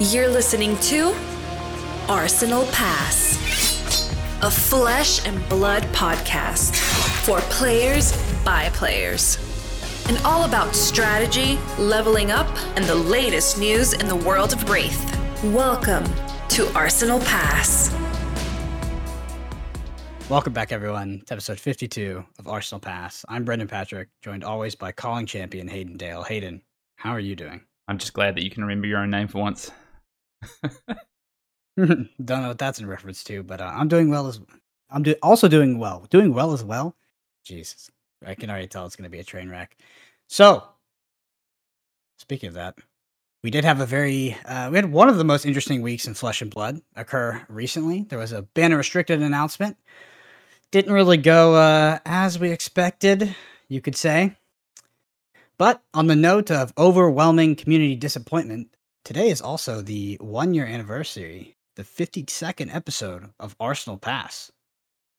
You're listening to Arsenal Pass, a flesh and blood podcast for players by players. And all about strategy, leveling up, and the latest news in the world of Rathe. Welcome to Arsenal Pass. Welcome back, everyone, to episode 52 of Arsenal Pass. I'm Brendan Patrick, joined always by calling champion Hayden Dale. Hayden, how are you doing? I'm just glad that you can remember your own name for once. Don't know what that's in reference to, but uh, I'm doing well as I'm do- also doing well. Doing well as well. Jesus, I can already tell it's going to be a train wreck. So, speaking of that, we did have a very uh, we had one of the most interesting weeks in Flesh and Blood occur recently. There was a banner restricted announcement. Didn't really go uh, as we expected, you could say. But on the note of overwhelming community disappointment, today is also the one year anniversary, the 52nd episode of Arsenal Pass.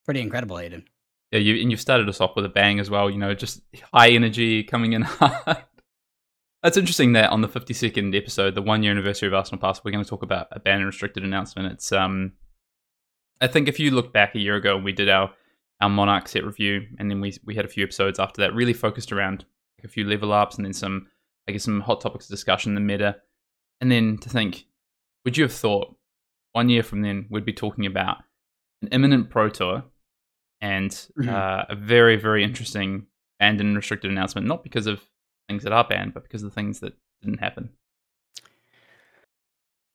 Pretty incredible, Hayden. Yeah, you and you've started us off with a bang as well. You know, just high energy coming in hard. That's interesting that on the 52nd episode, the one year anniversary of Arsenal Pass, we're going to talk about a ban restricted announcement. It's um, I think if you look back a year ago, we did our our Monarch set review, and then we we had a few episodes after that, really focused around a few level ups, and then some I guess some hot topics of discussion, in the meta, and then to think, would you have thought one year from then we'd be talking about an imminent pro tour and Mhm. uh, a very very interesting banned and restricted announcement, not because of things that are banned, but because of the things that didn't happen.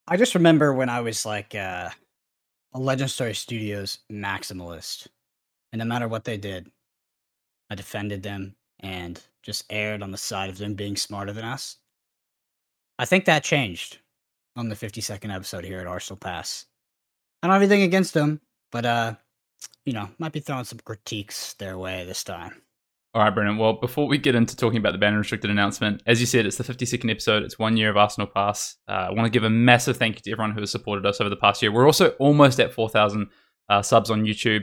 I just remember when I was like uh, a Legend Story Studios maximalist, and no matter what they did, I defended them and just erred on the side of them being smarter than us. I think that changed on the 52nd episode here at Arsenal Pass. I don't have anything against them, but uh, you know, might be throwing some critiques their way this time. All right, Brennan. Well, before we get into talking about the ban restricted announcement, as you said, it's the 52nd episode. It's one year of Arsenal Pass. Uh, I want to give a massive thank you to everyone who has supported us over the past year. We're also almost at 4,000 uh, subs on YouTube.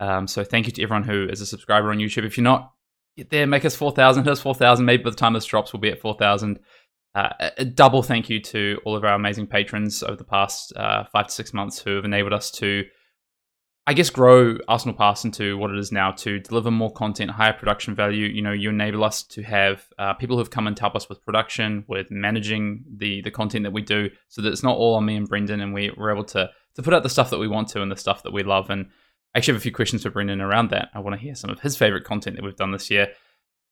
Um, so thank you to everyone who is a subscriber on YouTube. If you're not, get there, make us 4,000. Hit us 4,000. Maybe by the time this drops, we'll be at 4,000. Uh, a- double thank you to all of our amazing patrons over the past uh, five to six months who have enabled us to I guess grow Arsenal Pass into what it is now to deliver more content, higher production value. You know, you enable us to have uh, people who've come and help us with production, with managing the the content that we do, so that it's not all on me and Brendan, and we, we're able to to put out the stuff that we want to and the stuff that we love. And I actually have a few questions for Brendan around that. I want to hear some of his favorite content that we've done this year.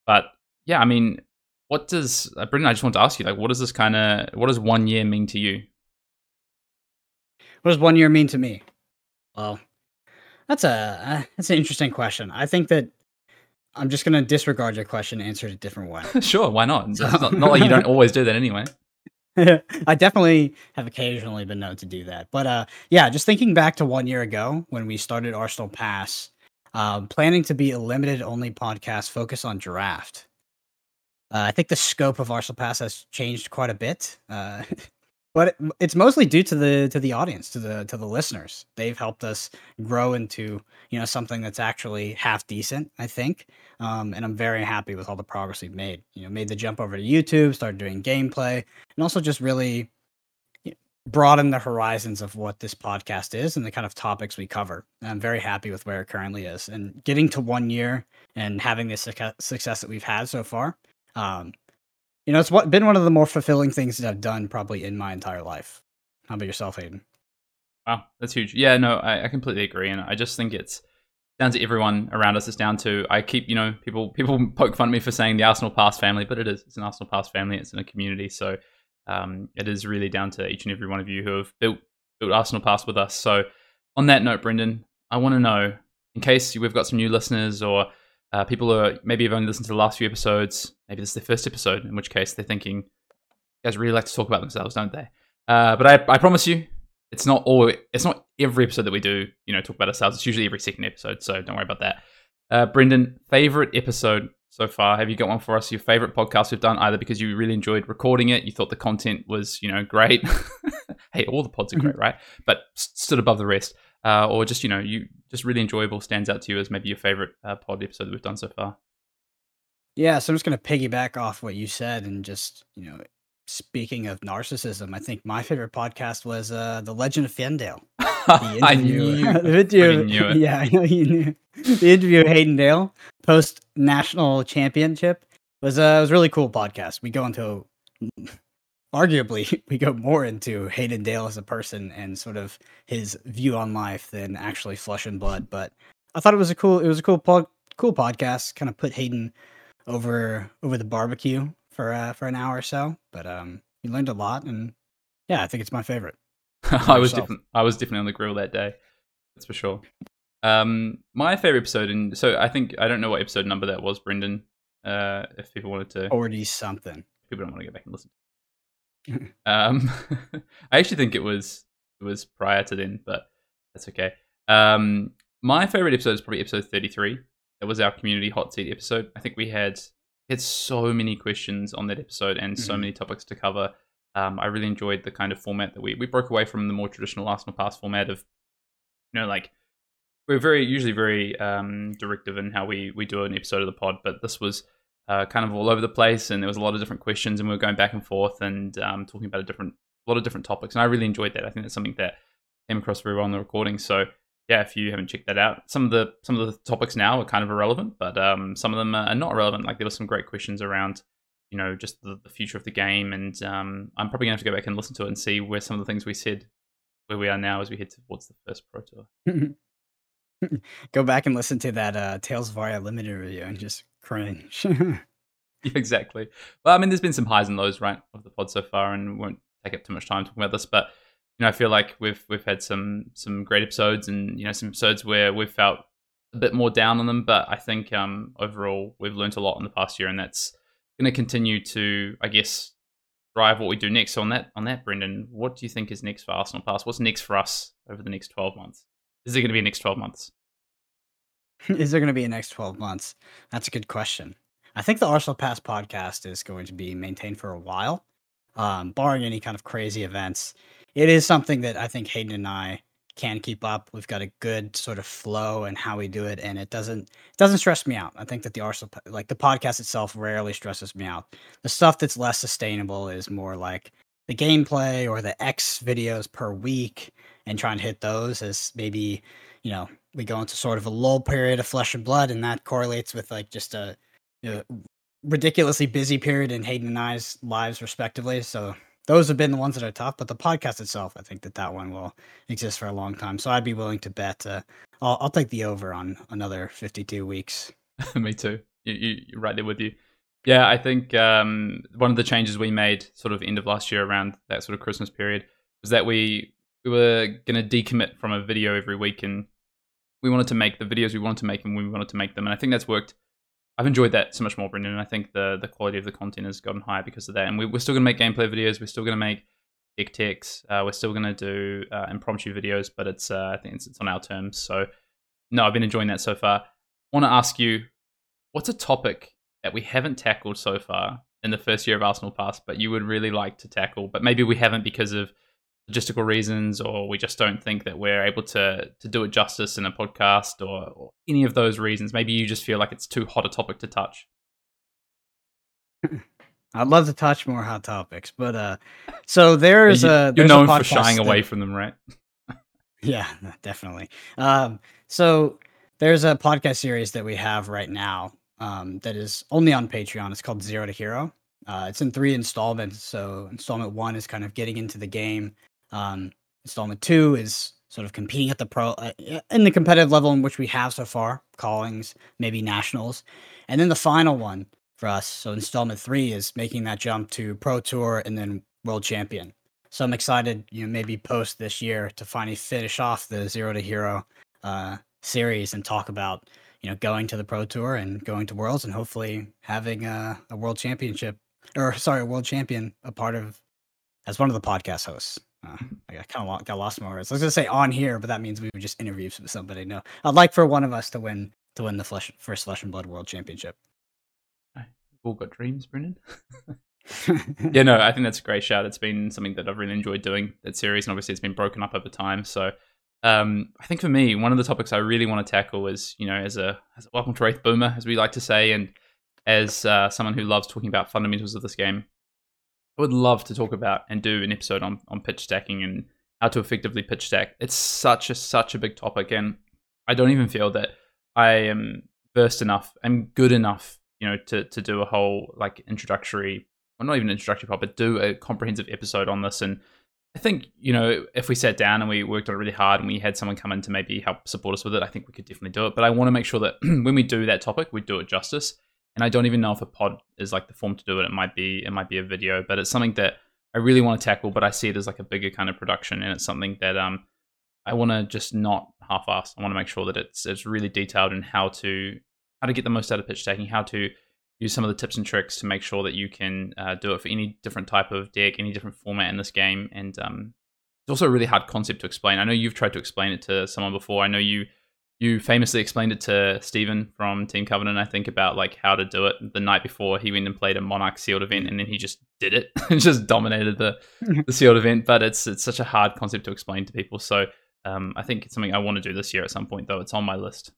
But yeah, I mean, what does uh, Brendan? I just want to ask you, like, what does this kind of what does one year mean to you? What does one year mean to me? Well, that's a uh, that's an interesting question. I think that I'm just gonna disregard your question and answer it a different way. sure, why not? It's not, not like you don't always do that anyway. I definitely have occasionally been known to do that. But uh yeah, just thinking back to one year ago when we started Arsenal Pass, um, planning to be a limited only podcast focused on draft. Uh, I think the scope of Arsenal Pass has changed quite a bit. Uh, but it, it's mostly due to the to the audience, to the to the listeners. They've helped us grow into, you know, something that's actually half decent, I think. Um, and I'm very happy with all the progress we've made. You know, made the jump over to YouTube, started doing gameplay, and also just really y- broaden the horizons of what this podcast is and the kind of topics we cover. And I'm very happy with where it currently is, and getting to one year and having the succe- success that we've had so far. Um, you know, it's what been one of the more fulfilling things that I've done probably in my entire life. How about yourself, Hayden? Wow, that's huge. Yeah, no, I, I completely agree, and I just think it's down to everyone around us. It's down to I keep, you know, people people poke fun at me for saying the Arsenal Pass family, but it is. It's an Arsenal Pass family. It's in a community, so um, it is really down to each and every one of you who have built built Arsenal Pass with us. So, on that note, Brendan, I want to know, in case we've got some new listeners or uh, people who are, maybe have only listened to the last few episodes, maybe this is their first episode, in which case they're thinking, "You guys really like to talk about themselves, don't they?" Uh, but I, I promise you, it's not all. It's not every episode that we do. You know, talk about ourselves. It's usually every second episode, so don't worry about that. Uh, Brendan, favorite episode so far? Have you got one for us? Your favorite podcast we've done, either because you really enjoyed recording it, you thought the content was, you know, great. hey, all the pods are great, right? But stood above the rest, uh, or just you know, you just really enjoyable stands out to you as maybe your favorite uh, pod episode that we've done so far. Yeah, so I'm just gonna piggyback off what you said and just you know speaking of narcissism, I think my favorite podcast was uh, the Legend of Fendale. I knew, the interview, knew it. yeah, I know you knew. The interview of Hayden Dale post national championship was uh, was a really cool podcast. We go into arguably we go more into Hayden Dale as a person and sort of his view on life than actually Flesh and Blood. But I thought it was a cool it was a cool pod, cool podcast. Kind of put Hayden over over the barbecue for uh, for an hour or so. But um, we learned a lot, and yeah, I think it's my favorite. I was different. I was definitely on the grill that day. That's for sure. Um, my favorite episode, and so I think I don't know what episode number that was, Brendan. Uh, if people wanted to, Forty something. people don't want to go back and listen. um, I actually think it was it was prior to then, but that's okay. Um, my favorite episode is probably episode thirty three. That was our community hot seat episode. I think we had had so many questions on that episode and so Mhm. many topics to cover. Um, I really enjoyed the kind of format that we we broke away from the more traditional Arsenal Pass format of, you know, like we're very usually very um, directive in how we we do an episode of the pod, but this was uh, kind of all over the place, and there was a lot of different questions, and we were going back and forth and um, talking about a different a lot of different topics, and I really enjoyed that. I think that's something that came across very well in the recording. So yeah, if you haven't checked that out, some of the some of the topics now are kind of irrelevant, but um, some of them are not irrelevant. Like there were some great questions around, you know, just the, the future of the game, and um, I'm probably gonna have to go back and listen to it and see where some of the things we said, where we are now as we head towards the first pro tour. Go back and listen to that uh, Tales of Aria limited review and just cringe. Yeah, exactly. Well, I mean, there's been some highs and lows, right, of the pod so far, and we won't take up too much time talking about this. But you know, I feel like we've we've had some some great episodes, and you know, some episodes where we've felt a bit more down on them. But I think um, overall, we've learned a lot in the past year, and that's going to continue to, I guess, drive what we do next. So on that, on that, Brendan, what do you think is next for Arsenal Pass? What's next for us over the next 12 months? Is it going to be next 12 months? is there going to be a next 12 months? That's a good question. I think the Arsenal Pass podcast is going to be maintained for a while, um, barring any kind of crazy events. It is something that I think Hayden and I can keep up. We've got a good sort of flow and how we do it, and it doesn't it doesn't stress me out. I think that the Arsenal like the podcast itself rarely stresses me out. The stuff that's less sustainable is more like the gameplay or the X videos per week, and trying to hit those as maybe you know we go into sort of a lull period of flesh and blood, and that correlates with like just a, a ridiculously busy period in Hayden and I's lives, respectively. So those have been the ones that are tough. But the podcast itself, I think that that one will exist for a long time. So I'd be willing to bet. Uh, I'll, I'll take the over on another fifty-two weeks. Me too. You, you, you're right there with you. Yeah, I think um, one of the changes we made sort of end of last year around that sort of Christmas period was that we we were going to decommit from a video every week and we wanted to make the videos we wanted to make and we wanted to make them. And I think that's worked. I've enjoyed that so much more, Brendan. And I think the the quality of the content has gotten higher because of that. And we, we're still going to make gameplay videos. We're still going to make tech techs. Uh, we're still going to do uh, impromptu videos, but it's uh, I think it's, it's on our terms. So no, I've been enjoying that so far. Want to ask you, what's a topic that we haven't tackled so far in the first year of Arsenal Pass, but you would really like to tackle, but maybe we haven't because of logistical reasons, or we just don't think that we're able to to do it justice in a podcast, or, or any of those reasons. Maybe you just feel like it's too hot a topic to touch. I'd love to touch more hot topics, but uh, so there's you, a you're there's a known for podcast shying that- away from them, right? Yeah, definitely. Um, so there's a podcast series that we have right now um, that is only on Patreon. It's called Zero to Hero. Uh, it's in three installments. So installment one is kind of getting into the game. Um, installment two is sort of competing at the pro uh, in the competitive level in which we have so far, callings, maybe nationals, and then the final one for us. So installment three is making that jump to pro tour and then world champion. So I'm excited, you know, maybe post this year to finally finish off the Zero to Hero uh, series and talk about, you know, going to the Pro Tour and going to Worlds and hopefully having a, a World Championship or sorry, a World Champion a part of as one of the podcast hosts. Uh, I kind of got lost in my words. I was gonna say on here, but that means we would just interview with somebody. No, I'd like for one of us to win to win the flesh, first Flesh and Blood World Championship. We've all got dreams, Brendan. yeah, no, I think that's a great shout. It's been something that I've really enjoyed doing that series, and obviously it's been broken up over time. So, um, I think for me, one of the topics I really want to tackle is, you know, as a, as a welcome to Rathe Boomer, as we like to say, and as uh, someone who loves talking about fundamentals of this game, I would love to talk about and do an episode on on pitch stacking and how to effectively pitch stack. It's such a such a big topic, and I don't even feel that I am versed enough I'm good enough, you know, to to do a whole like introductory, well, not even introductory part, but do a comprehensive episode on this. And I think you know, if we sat down and we worked on it really hard and we had someone come in to maybe help support us with it, I think we could definitely do it. But I want to make sure that when we do that topic, we do it justice. And I don't even know if a pod is like the form to do it. It might be it might be a video, but it's something that I really want to tackle. But I see it as like a bigger kind of production, and it's something that um I want to just not half-ass. I want to make sure that it's it's really detailed in how to how to get the most out of pitch stacking, how to use some of the tips and tricks to make sure that you can uh, do it for any different type of deck, any different format in this game, and um, it's also a really hard concept to explain. I know you've tried to explain it to someone before. I know you you famously explained it to Stephen from Team Covenant, I think, about like how to do it the night before he went and played a Monarch sealed event, and then he just did it and just dominated the, the sealed event. But it's it's such a hard concept to explain to people. So um, I think it's something I want to do this year at some point, though. It's on my list.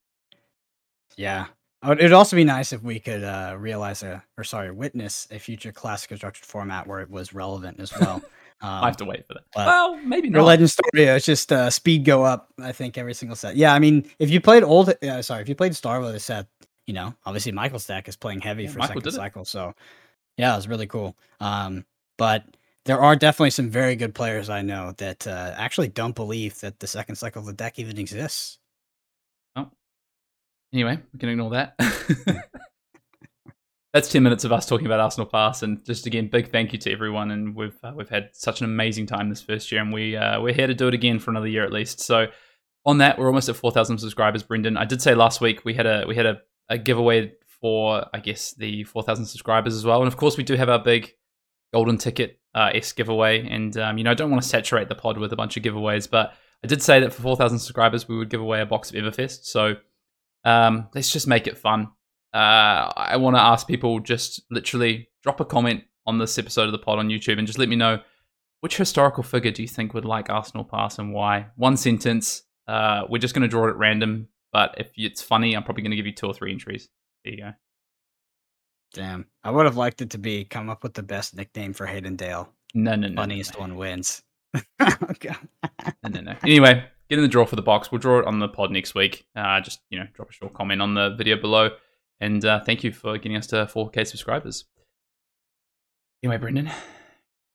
Yeah. It'd also be nice if we could uh, realize a, or sorry, witness a future classic constructed format where it was relevant as well. Um, I have to wait for that. Well, maybe not. Legend Story, it's just uh, speed go up. I think every single set. Yeah, I mean, if you played old, uh, sorry, if you played Starvo the set, you know, obviously Michael Stack is playing heavy yeah, for Michael second cycle. So, yeah, it was really cool. Um, but there are definitely some very good players I know that uh, actually don't believe that the second cycle of the deck even exists. Oh, anyway, we can ignore that. that's 10 minutes of us talking about Arsenal Pass. And just again, big thank you to everyone. And we've uh, we've had such an amazing time this first year, and we uh, we're here to do it again for another year at least. So on that, we're almost at 4,000 subscribers. Brendan, I did say last week we had a we had a, a giveaway for I guess the 4,000 subscribers as well, and of course we do have our big golden ticket uh, S giveaway. And um, you know, I don't want to saturate the pod with a bunch of giveaways, but I did say that for 4,000 subscribers we would give away a box of Everfest. So um, let's just make it fun uh, I want to ask people just literally drop a comment on this episode of the pod on YouTube and just let me know which historical figure do you think would like Arsenal pass and why? One sentence. Uh, we're just going to draw it at random, but if it's funny, I'm probably going to give you two or three entries. There you go. Damn, I would have liked it to be come up with the best nickname for Hayden Dale. No, no, no. Funniest no, no. one wins. okay. no, no, no. Anyway, get in the draw for the box. We'll draw it on the pod next week. Uh, just you know, drop a short comment on the video below. And uh, thank you for getting us to 4K subscribers. Anyway, Brendan,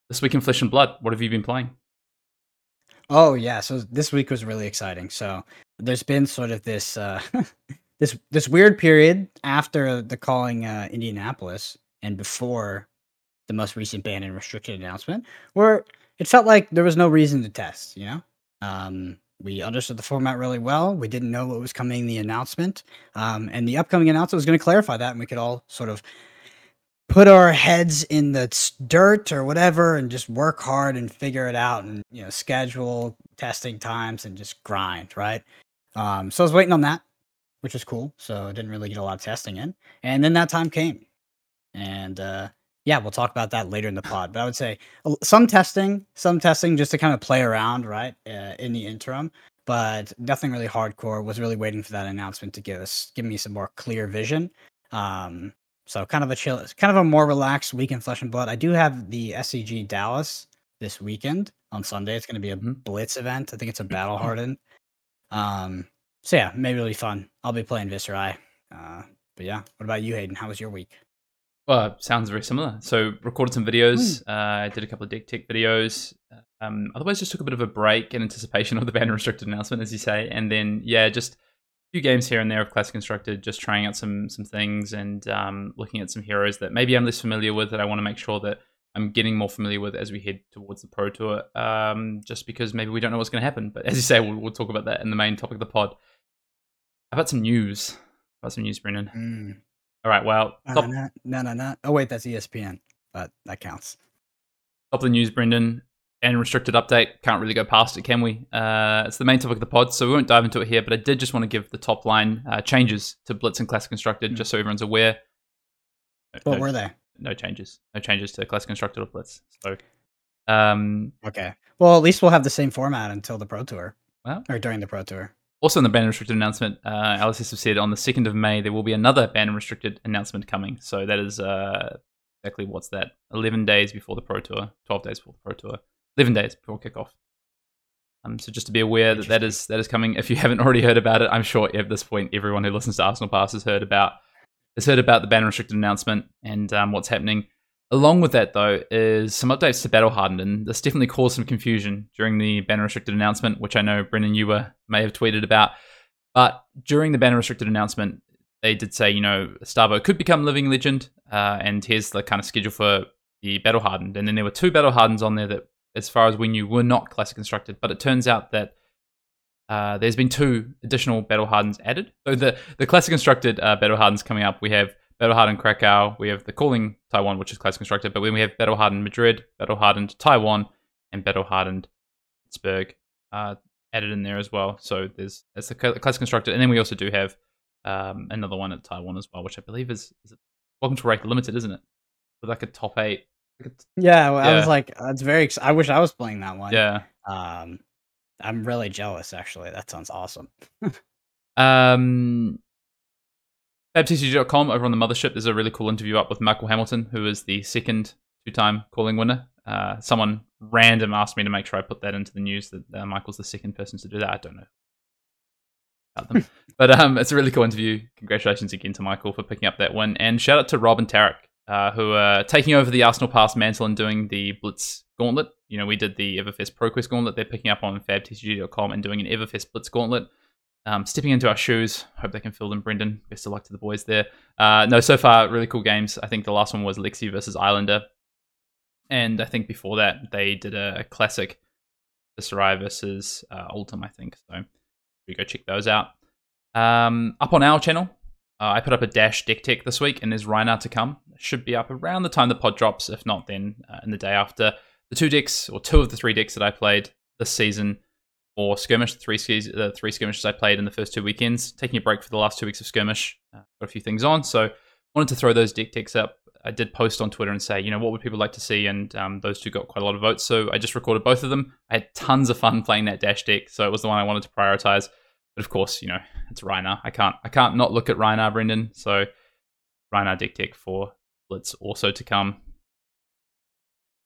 this week in Flesh and Blood, what have you been playing? Oh yeah, so this week was really exciting. So there's been sort of this uh, this this weird period after the calling uh, Indianapolis and before the most recent ban and restricted announcement, where it felt like there was no reason to test. You know, um, we understood the format really well. We didn't know what was coming in the announcement. Um, and the upcoming announcement was going to clarify that. And we could all sort of put our heads in the dirt or whatever and just work hard and figure it out and, you know, schedule testing times and just grind, right? Um, so I was waiting on that, which was cool. So I didn't really get a lot of testing in. And then that time came. And, uh, yeah, we'll talk about that later in the pod. But I would say some testing, some testing just to kind of play around, right, uh, in the interim. But nothing really hardcore. Was really waiting for that announcement to give us, give me some more clear vision. Um, so kind of a chill, kind of a more relaxed week in Flesh and Blood. I do have the SCG Dallas this weekend on Sunday. It's going to be a mm-hmm. blitz event. I think it's a battle hardened. Um, so yeah, maybe it'll be fun. I'll be playing Viserai. Uh, but yeah, what about you, Hayden? How was your week? Well, sounds very similar. So recorded some videos. Mm. Uh, did a couple of deck tech videos. Um, otherwise, just took a bit of a break in anticipation of the ban restricted announcement, as you say, and then yeah, just a few games here and there of classic constructed, just trying out some some things and um, looking at some heroes that maybe I'm less familiar with that I want to make sure that I'm getting more familiar with as we head towards the pro tour. Um, just because maybe we don't know what's going to happen, but as you say, we'll, we'll, talk about that in the main topic of the pod. How about some news? How about some news, Brendan? Mm. All right. Well, no, no, no, no. Oh wait, that's ESPN, but that counts. Top of the news, Brendan, and restricted update. Can't really go past it, can we? Uh, it's the main topic of the pod, so we won't dive into it here. But I did just want to give the top line uh, changes to Blitz and Classic Constructed, mm. just so everyone's aware. No, what no, were they? No changes. No changes to Classic Constructed or Blitz. So, um, okay. Well, at least we'll have the same format until the Pro Tour. Well, or during the Pro Tour. Also, in the ban restricted announcement, uh, LSS have said on the 2nd of May there will be another ban restricted announcement coming. So that is uh, exactly what's that? Eleven days before the Pro Tour, twelve days before the Pro Tour, eleven days before kickoff. Um, so just to be aware that that is that is coming. If you haven't already heard about it, I'm sure at this point everyone who listens to Arsenal Pass has heard about has heard about the ban restricted announcement and um, what's happening. Along with that, though, is some updates to Battle Hardened, and this definitely caused some confusion during the banner restricted announcement, which I know Brendan you were, may have tweeted about. But during the banner restricted announcement, they did say, you know, Starvo could become living legend, uh, and here's the kind of schedule for the Battle Hardened. And then there were two Battle Hardens on there that, as far as we knew, were not classic constructed. But it turns out that uh, there's been two additional Battle Hardens added. So the the classic constructed uh, Battle Hardens coming up, we have Battle Hardened Krakow, we have the Calling Taiwan, which is classic constructed, but then we have Battle Hardened Madrid, Battle Hardened Taiwan, and Battle Hardened Pittsburgh uh, added in there as well. So there's that's the classic constructed, and then we also do have um, another one at Taiwan as well, which I believe is, is Welcome to Rathe Limited, isn't it? With like a top eight. Like a, yeah, well, yeah, I was like, that's very. Ex- I wish I was playing that one. Yeah. Um, I'm really jealous. Actually, that sounds awesome. um, FabTCG.com over on the mothership. There's a really cool interview up with Michael Hamilton, who is the second two-time calling winner. Uh, someone random asked me to make sure I put that into the news that uh, Michael's the second person to do that. I don't know about them. but um, it's a really cool interview. Congratulations again to Michael for picking up that win. And shout out to Rob and Tarek, uh, who are taking over the Arsenal Pass mantle and doing the Blitz Gauntlet. You know, we did the Everfest ProQuest Gauntlet. They're picking up on fabtcg.com and doing an Everfest Blitz Gauntlet. Um, stepping into our shoes. Hope they can fill them, Brendan. Best of luck to the boys there. Uh, no, so far, really cool games. I think the last one was Lexi versus Iyslander. And I think before that, they did a, a classic Viserai versus uh, I think. So we go check those out. Um, up on our channel, uh, I put up a dash deck tech this week, and there's Rhinar to come. should be up around the time the pod drops, if not then uh, in the day after. The two decks, or two of the three decks that I played this season for skirmish, the three, skis, the three skirmishes I played in the first two weekends, taking a break for the last two weeks of skirmish, uh, got a few things on, so wanted to throw those deck techs up. I did post on Twitter and say, you know, what would people like to see? And um, those two got quite a lot of votes, so I just recorded both of them. I had tons of fun playing that dash deck, so it was the one I wanted to prioritize. But of course, you know, it's Rhinar. I can't I can't not look at Rhinar, Brendan. So Rhinar deck tech for Blitz also to come.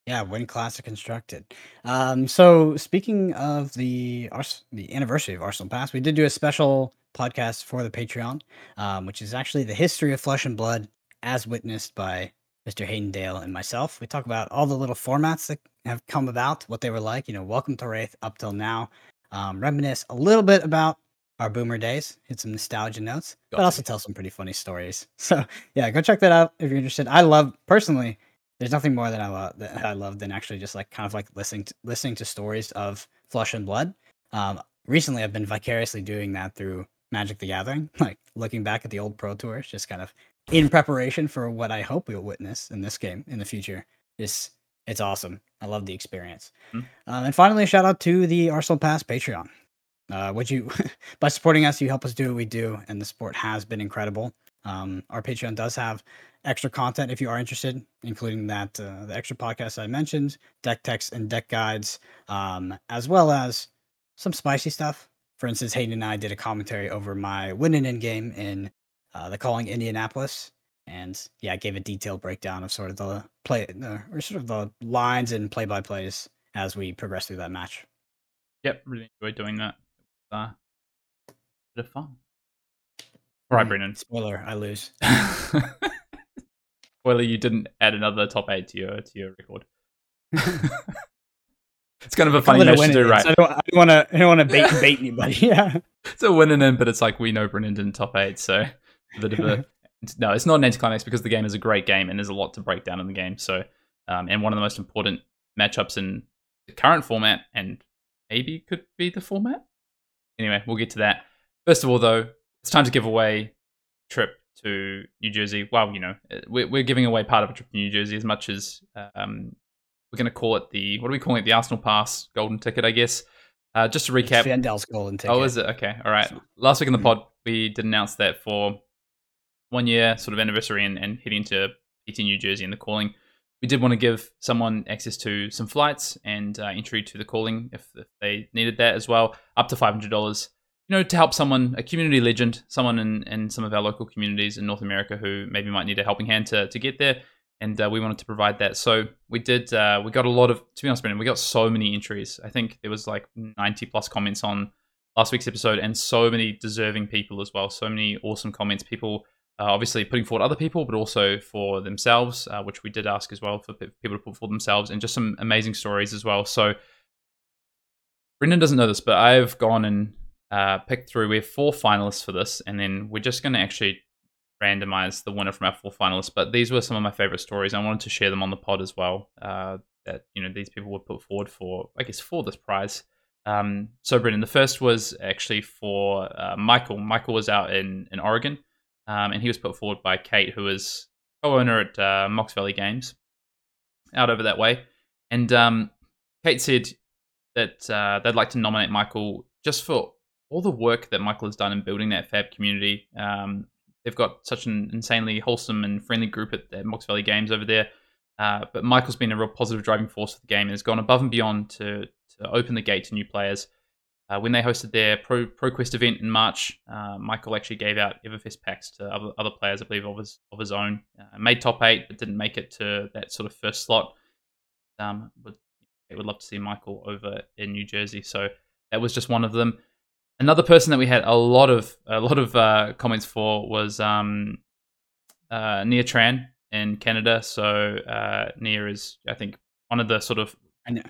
Yeah, when classic constructed. Um, so speaking of the Ars- the anniversary of Arsenal Pass, we did do a special podcast for the Patreon, um, which is actually the history of Flesh and Blood, as witnessed by Mr. Hayden Dale and myself. We talk about all the little formats that have come about, what they were like. You know, welcome to Rathe up till now. Um, reminisce a little bit about our boomer days, hit some nostalgia notes, but also tell some pretty funny stories. So yeah, go check that out if you're interested. I love personally. There's nothing more that I love that I love than actually just like kind of like listening to, listening to stories of flesh and blood. Um, recently, I've been vicariously doing that through Magic the Gathering, like looking back at the old Pro Tours, just kind of in preparation for what I hope we'll witness in this game in the future. It's it's awesome. I love the experience. Mm-hmm. Um, and finally, a shout out to the Arsenal Pass Patreon. Uh, would you by supporting us, you help us do what we do, and the support has been incredible. Um, our Patreon does have extra content if you are interested, including that uh, the extra podcast I mentioned, deck text and deck guides, um, as well as some spicy stuff. For instance, Hayden and I did a commentary over my winning in game in uh, the Calling Indianapolis, and yeah, I gave a detailed breakdown of sort of the play, uh, or sort of the lines and play by plays as we progress through that match. Yep, really enjoyed doing that uh, bit of fun. All right, mm, Brendan. Spoiler: I lose. Spoiler: You didn't add another top eight to your to your record. it's kind of a funny match to do, right? I don't, I don't want to. I don't want to bait bait anybody. Yeah, it's a winning in, but it's like we know Brendan didn't top eight, so a bit of a. no, it's not an anticlimax because the game is a great game and there's a lot to break down in the game. So, um, and one of the most important matchups in the current format, and maybe could be the format anyway, we'll get to that. First of all, though, it's time to give away trip to New Jersey. Well, you know, uh, we're, we're giving away part of a trip to New Jersey as much as um, we're going to call it the what are we calling it? The Arsenal Pass golden ticket, I guess. Uh, just to recap, Vandel's golden ticket. Oh, is it? Okay, all right. Last week in the mm-hmm. pod, we did announce that for one year sort of anniversary and, and heading to PT New Jersey and the calling we did want to give someone access to some flights and uh, entry to the calling if, if, they needed that as well, up to $500. Know, to help someone, a community legend, someone in, in some of our local communities in North America who maybe might need a helping hand to, to get there. and uh, we wanted to provide that. So we did. Uh, we got a lot of. To be honest, Brendan, we got so many entries. I think there was like ninety plus comments on last week's episode, and so many deserving people as well. So many awesome comments. People uh, obviously putting forward other people, but also for themselves, uh, which we did ask as well for people to put for themselves, and just some amazing stories as well. So Brendan doesn't know this, but I've gone and uh, picked through. We have four finalists for this, and then we're just going to actually randomize the winner from our four finalists. But these were some of my favorite stories. I wanted to share them on the pod as well. Uh, that you know these people were put forward for, I guess, for this prize. Um, so, Brendan, the first was actually for uh, Michael. Michael was out in in Oregon. Um, and he was put forward by Kate, who is co-owner at uh, Mox Valley Games, out over that way. And um, Kate said that uh, they'd like to nominate Michael just for all the work that Michael has done in building that Fab community. Um, they've got such an insanely wholesome and friendly group at the Mox Valley Games over there. Uh, but Michael's been a real positive driving force for the game and has gone above and beyond to to open the gate to new players. Uh, when they hosted their Pro ProQuest event in March, uh, Michael actually gave out Everfest packs to other, other players, I believe, of his of his own. Uh, made top eight, but didn't make it to that sort of first slot. Um, would would love to see Michael over in New Jersey, so that was just one of them. Another person that we had a lot of a lot of uh, comments for was um, uh, Nia Tran in Canada. So uh, Nia is, I think, one of the sort of I know,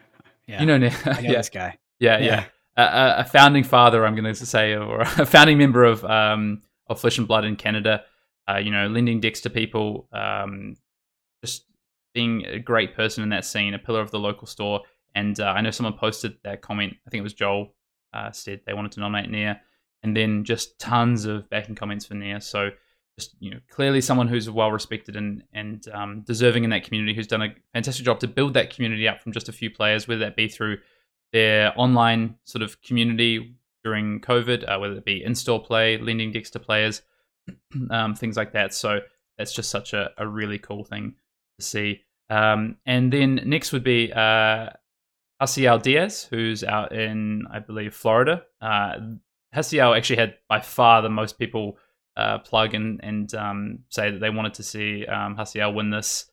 yeah, you know, Nia, I know yeah. this guy. Yeah, yeah, Yeah. A, a founding father, I'm going to say, or a founding member of um, of Flesh and Blood in Canada. Uh, you know, lending decks to people, um, just being a great person in that scene, a pillar of the local store. And uh, I know someone posted that comment. I think it was Joel uh, said they wanted to nominate Nia, and then just tons of backing comments for Nia. So just you know, clearly someone who's well respected and and um, deserving in that community, who's done a fantastic job to build that community up from just a few players, whether that be through their online sort of community during COVID, uh, whether it be in-store play, lending decks to players, um, things like that. So that's just such a, a really cool thing to see. Um, and then next would be uh, Hasiel Diaz, who's out in, I believe, Florida. Uh, Hasiel actually had by far the most people uh, plug and, and um, say that they wanted to see um, Hasiel win this.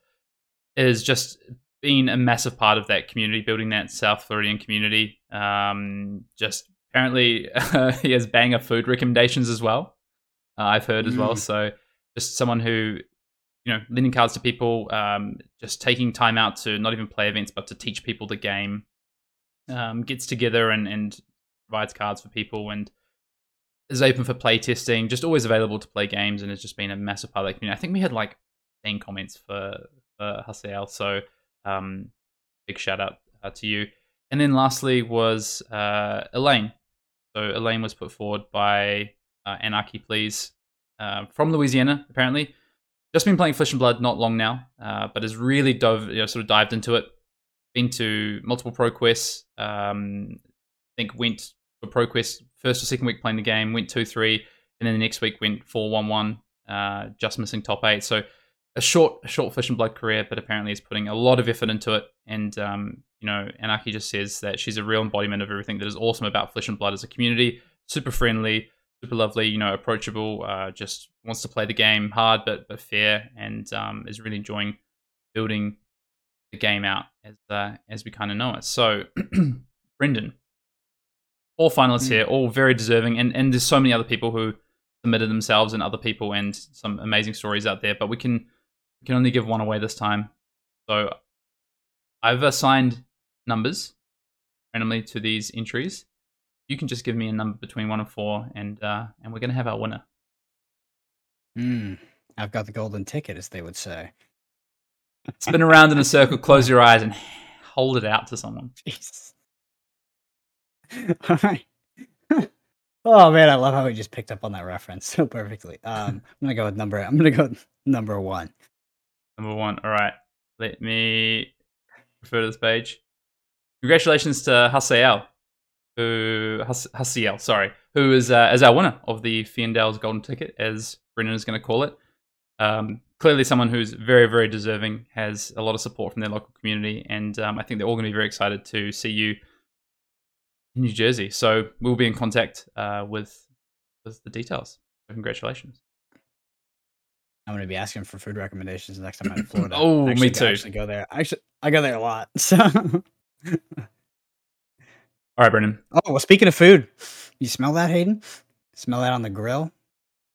Is just been a massive part of that community, building that South Floridian community. Um, just apparently he has banger food recommendations as well. Uh, I've heard as well. Mm. So just someone who, you know, lending cards to people, um, just taking time out to not even play events, but to teach people the game. Um, gets together and, and provides cards for people and is open for play testing. Just always available to play games and has just been a massive part of that community. I think we had like 10 comments for for Hasiel. So um, big shout out uh, to you. And then lastly was uh, Elaine. So Elaine was put forward by uh, Anarchy Please uh, from Louisiana, apparently. Just been playing Flesh and Blood not long now, uh, but has really dove, you know, sort of dived into it. Been to multiple pro quests. Um, I think went for pro quest first or second week playing the game. Went two three, and then the next week went four one one. Uh, just missing top eight. So a short, short Flesh and Blood career, but apparently is putting a lot of effort into it. And um, you know, Anarchy just says that she's a real embodiment of everything that is awesome about Flesh and Blood as a community. Super friendly, super lovely, you know, approachable. Uh, just wants to play the game hard but but fair, and um, is really enjoying building the game out as uh, as we kind of know it. So, Brendan, all finalists Mm. here, all very deserving, and and there's so many other people who submitted themselves and other people and some amazing stories out there. But we can we can only give one away this time. So I've assigned numbers randomly to these entries. You can just give me a number between one and four, and uh, and we're gonna have our winner. Mm, I've got the golden ticket, as they would say. Spin around in a circle, close your eyes, and hold it out to someone. Jesus. All right. oh man, I love how we just picked up on that reference so perfectly. Um, I'm gonna go with number. I'm gonna go with number one. Number one. All right. Let me refer to this page. Congratulations to Hasiel, who Has- Hasiel, sorry, who is uh, as our winner of the Fiendale's Golden Ticket, as Brennan is going to call it. Um, clearly, someone who's very, very deserving, has a lot of support from their local community, and um, I think they're all going to be very excited to see you in New Jersey. So we'll be in contact uh, with with the details. So congratulations. I'm gonna be asking for food recommendations the next time I'm in Florida. Oh, I me actually- too. I actually go there. Actually, I go there a lot. So, All right, Brendan. oh well. Speaking of food, you smell that, Hayden? Smell that on the grill?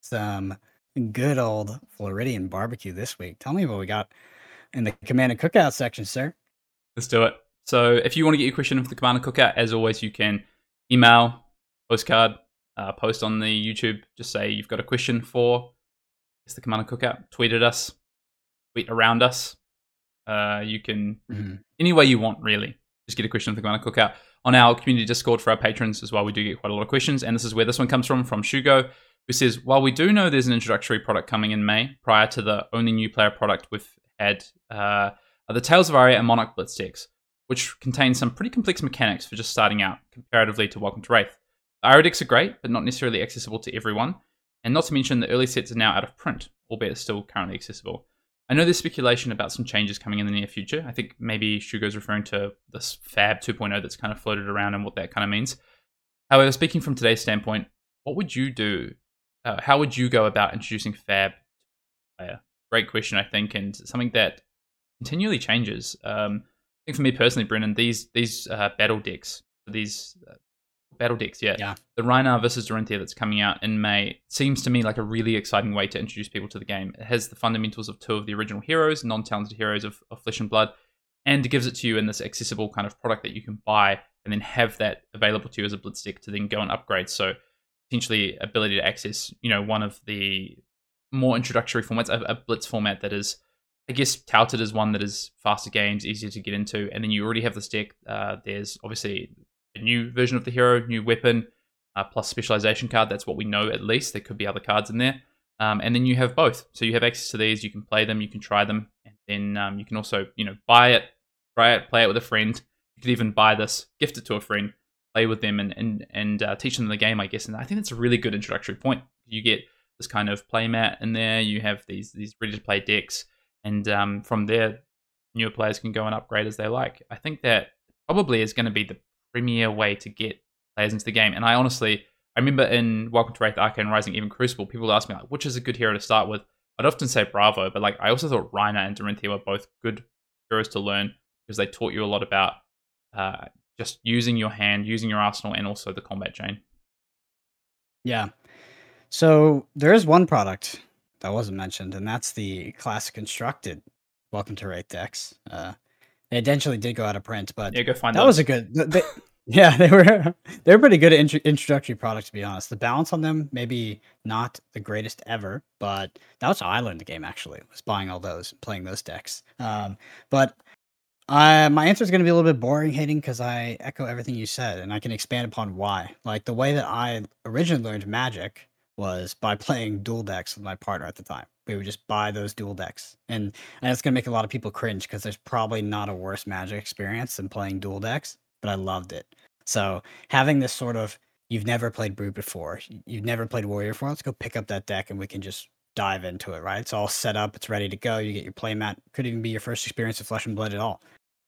Some good old Floridian barbecue this week. Tell me what we got in the command and cookout section, sir. Let's do it. So, if you want to get your question in for the command Commander Cookout, as always, you can email, postcard, uh, post on the YouTube. Just say you've got a question for it's the command Commander Cookout. Tweet at us, tweet around us. Uh, you can Mhm. any way you want, really. Just get a question for the command Commander Cookout on our community Discord for our patrons as well. We do get quite a lot of questions, and this is where this one comes from from Shugo, who says, "While we do know there's an introductory product coming in May, prior to the only new player product we've had, uh, are the Tales of Aria and Monarch Blitz decks, which contain some pretty complex mechanics for just starting out, comparatively to Welcome to Rathe. The Aria decks are great, but not necessarily accessible to everyone, and not to mention the early sets are now out of print, albeit still currently accessible." I know there's speculation about some changes coming in the near future. I think maybe Shugo's referring to this Fab 2.0 that's kind of floated around and what that kind of means. However, speaking from today's standpoint, what would you do? Uh, how would you go about introducing Fab player? Great question, I think, and something that continually changes. Um, I think for me personally, Brennan, these these uh, battle decks, these uh, battle decks, yeah, Yeah. the Rhinar versus Dorinthia that's coming out in May seems to me like a really exciting way to introduce people to the game. It has the fundamentals of two of the original heroes, non-talented heroes of, of Flesh and Blood, and gives it to you in this accessible kind of product that you can buy and then have that available to you as a blitz deck to then go and upgrade. So potentially ability to access, you know, one of the more introductory formats, a, a blitz format that is, I guess, touted as one that is faster games, easier to get into, and then you already have this deck. Uh, there's obviously a new version of the hero, new weapon, uh, plus specialization card. That's what we know at least. There could be other cards in there. Um, and then you have both. So you have access to these. You can play them. You can try them, and then um, you can also, you know, buy it, try it, play it with a friend. You could even buy this, gift it to a friend, play with them, and and and uh, teach them the game. I guess, and I think that's a really good introductory point. You get this kind of play mat in there. You have these these ready to play decks, and um, from there, newer players can go and upgrade as they like. I think that probably is going to be the premier way to get players into the game. And I honestly, I remember in Welcome to Rathe, Arcane Rising, even Crucible, people would ask me like, which is a good hero to start with. I'd often say Bravo, but like I also thought Rhinar and Dorinthia were both good heroes to learn because they taught you a lot about uh, just using your hand, using your arsenal, and also the combat chain. Yeah. So there is one product that wasn't mentioned, and that's the classic constructed Welcome to Rathe decks. Uh, they eventually did go out of print, but Yeah, go find that those. was a good. They, yeah, they were they were pretty good intro, introductory product to be honest. The balance on them maybe not the greatest ever, but that was how I learned the game. Actually, was buying all those, playing those decks. Um, but I my answer is going to be a little bit boring, Hayden, because I echo everything you said, and I can expand upon why. Like the way that I originally learned Magic was by playing dual decks with my partner at the time. We would just buy those dual decks, and and it's gonna make a lot of people cringe because there's probably not a worse Magic experience than playing dual decks. But I loved it. So having this sort of you've never played Brute before, you've never played Warrior before, let's go pick up that deck and we can just dive into it. Right? It's all set up. It's ready to go. You get your playmat. Could even be your first experience of Flesh and Blood at all.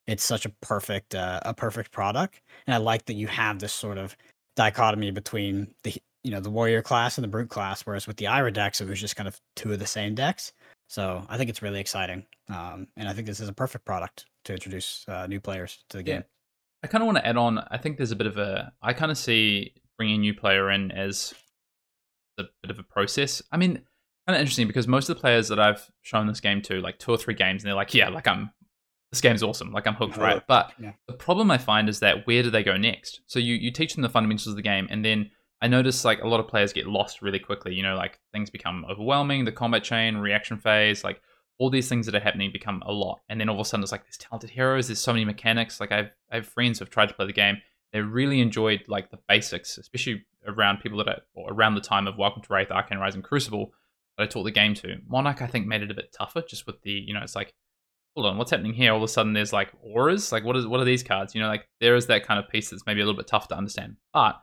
It's such a perfect uh, a perfect product, and I like that you have this sort of dichotomy between the you know the warrior class and the brute class whereas with the Aria decks it was just kind of two of the same decks so i think it's really exciting um, and i think this is a perfect product to introduce uh, new players to the Yeah. game I kind of want to add on. I think there's a bit of a. I kind of see bringing a new player in as a bit of a process. I mean, kind of interesting because most of the players that I've shown this game to, like two or three games, and they're like, "Yeah, like I'm. This game's awesome. Like I'm hooked, right?" But yeah. the problem I find is that where do they go next? So you you teach them the fundamentals of the game, and then I notice like a lot of players get lost really quickly. You know, like things become overwhelming. The combat chain, reaction phase, like all these things that are happening become a lot. And then all of a sudden, it's like there's talented heroes. There's so many mechanics. Like I've I have friends who've tried to play the game. They really enjoyed like the basics, especially around people that are or around the time of Welcome to Rathe, Arcane Rising, Crucible that I taught the game to. Monarch, I think, made it a bit tougher just with the you know it's like hold on, what's happening here? All of a sudden, there's like auras. Like, what is what are these cards? You know, like there is that kind of piece that's maybe a little bit tough to understand. But I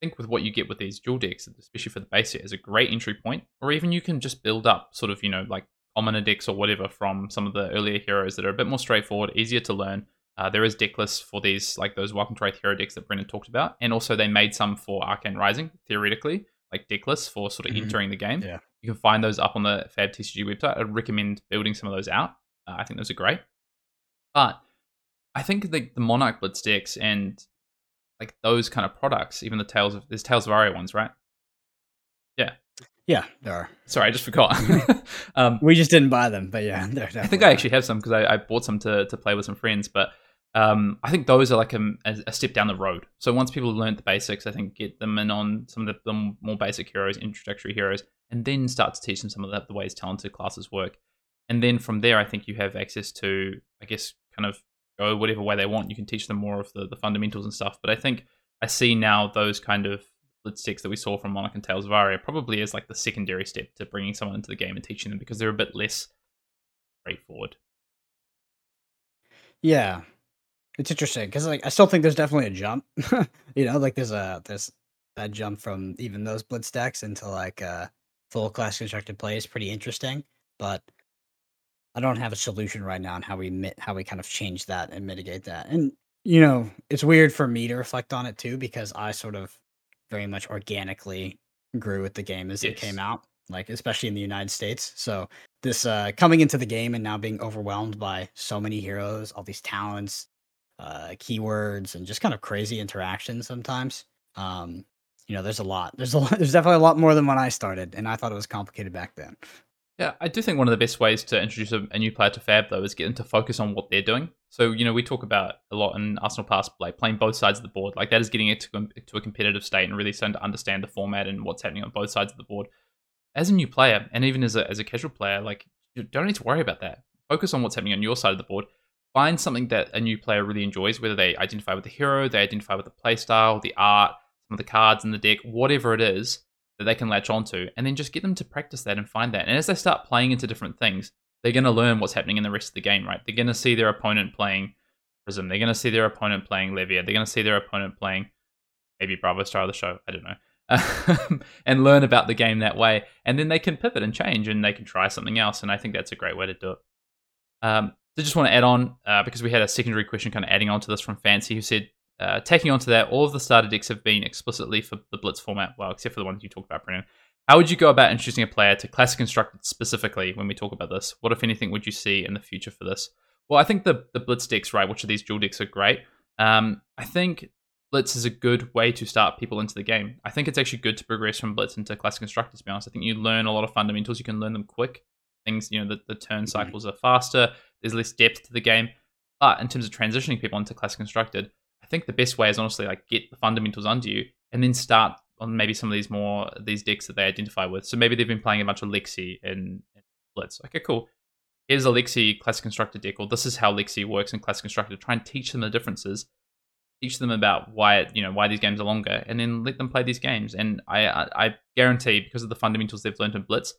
think with what you get with these dual decks, especially for the base set, is a great entry point. Or even you can just build up sort of you know like commoner decks or whatever from some of the earlier heroes that are a bit more straightforward, easier to learn. Uh, there is deck lists for these, like those Welcome to Rathe hero decks that Brendan talked about, and also they made some for Arcane Rising, theoretically, like deck lists for sort of Mhm. entering the game. Yeah. You can find those up on the Fab TCG website. I'd recommend building some of those out. Uh, I think those are great. But I think the, the Monarch Blitz decks and like those kind of products, even the Tales of there's Tales of Aria ones, right? Yeah. Yeah, there are. Sorry, I just forgot. um, We just didn't buy them, but yeah, I think I actually have some because I, I bought some to, to play with some friends, but um, I think those are like a, a step down the road. So once people learn the basics, I think get them in on some of the, the more basic heroes, introductory heroes, and then start to teach them some of the, the ways talented classes work. And then from there, I think you have access to, I guess, kind of go whatever way they want. You can teach them more of the, the fundamentals and stuff. But I think I see now those kind of blitz decks that we saw from Monarch and Tales of Aria probably as like the secondary step to bringing someone into the game and teaching them because they're a bit less straightforward. Yeah, it's interesting because like I still think there's definitely a jump. you know, like there's a there's that jump from even those blitz decks into like uh full class constructed play is pretty interesting. But I don't have a solution right now on how we mit- how we kind of change that and mitigate that. And you know, it's weird for me to reflect on it too because I sort of very much organically grew with the game as it came out, like especially in the United States. So this uh coming into the game and now being overwhelmed by so many heroes, all these talents, uh keywords and just kind of crazy interactions sometimes. Um you know, there's a lot. There's a lot, there's definitely a lot more than when I started and I thought it was complicated back then. Yeah, I do think one of the best ways to introduce a, a new player to Fab though is get them to focus on what they're doing. So you know we talk about a lot in Arsenal Pass, like playing both sides of the board. Like that is getting it to, to a competitive state and really starting to understand the format and what's happening on both sides of the board. As a new player, and even as a as a casual player, like you don't need to worry about that. Focus on what's happening on your side of the board. Find something that a new player really enjoys, whether they identify with the hero, they identify with the playstyle, the art, some of the cards in the deck, whatever it is that they can latch onto, and then just get them to practice that and find that. And as they start playing into different things, they're going to learn what's happening in the rest of the game, right? They're going to see their opponent playing Prism. They're going to see their opponent playing Levia. They're going to see their opponent playing maybe Bravo Star of the show. I don't know. and learn about the game that way. And then they can pivot and change and they can try something else. And I think that's a great way to do it. Um, so just want to add on, uh, because we had a secondary question kind of adding on to this from Fancy, who said, uh, taking on to that, all of the starter decks have been explicitly for the Blitz format, well, except for the ones you talked about, Brennan. How would you go about introducing a player to Classic Constructed specifically when we talk about this? What, if anything, would you see in the future for this? Well, I think the, the Blitz decks, right, which of these dual decks are great. Um, I think Blitz is a good way to start people into the game. I think it's actually good to progress from Blitz into Classic Constructed, to be honest. I think you learn a lot of fundamentals. You can learn them quick. Things, you know, the, the turn mm-hmm. cycles are faster. There's less depth to the game. But in terms of transitioning people into Classic Constructed, I think the best way is honestly like get the fundamentals under you and then start on maybe some of these more these decks that they identify with. So maybe they've been playing a bunch of Lexi and, and Blitz. Okay, cool. Here's a Lexi Classic Constructed deck, or this is how Lexi works in Classic Constructed. Try and teach them the differences teach them about why it, you know why these games are longer, and then let them play these games. And I I, I guarantee because of the fundamentals they've learned in Blitz,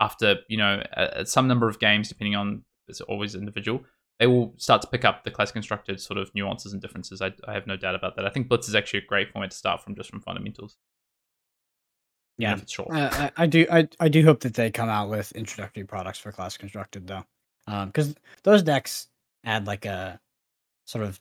after you know a, a- some number of games, depending on it's always individual, they will start to pick up the class constructed sort of nuances and differences. I, I have no doubt about that. I think Blitz is actually a great format to start from, just from fundamentals. Yeah. sure. Uh, I, I do I, I do hope that they come out with introductory products for class constructed though, because those decks add like a sort of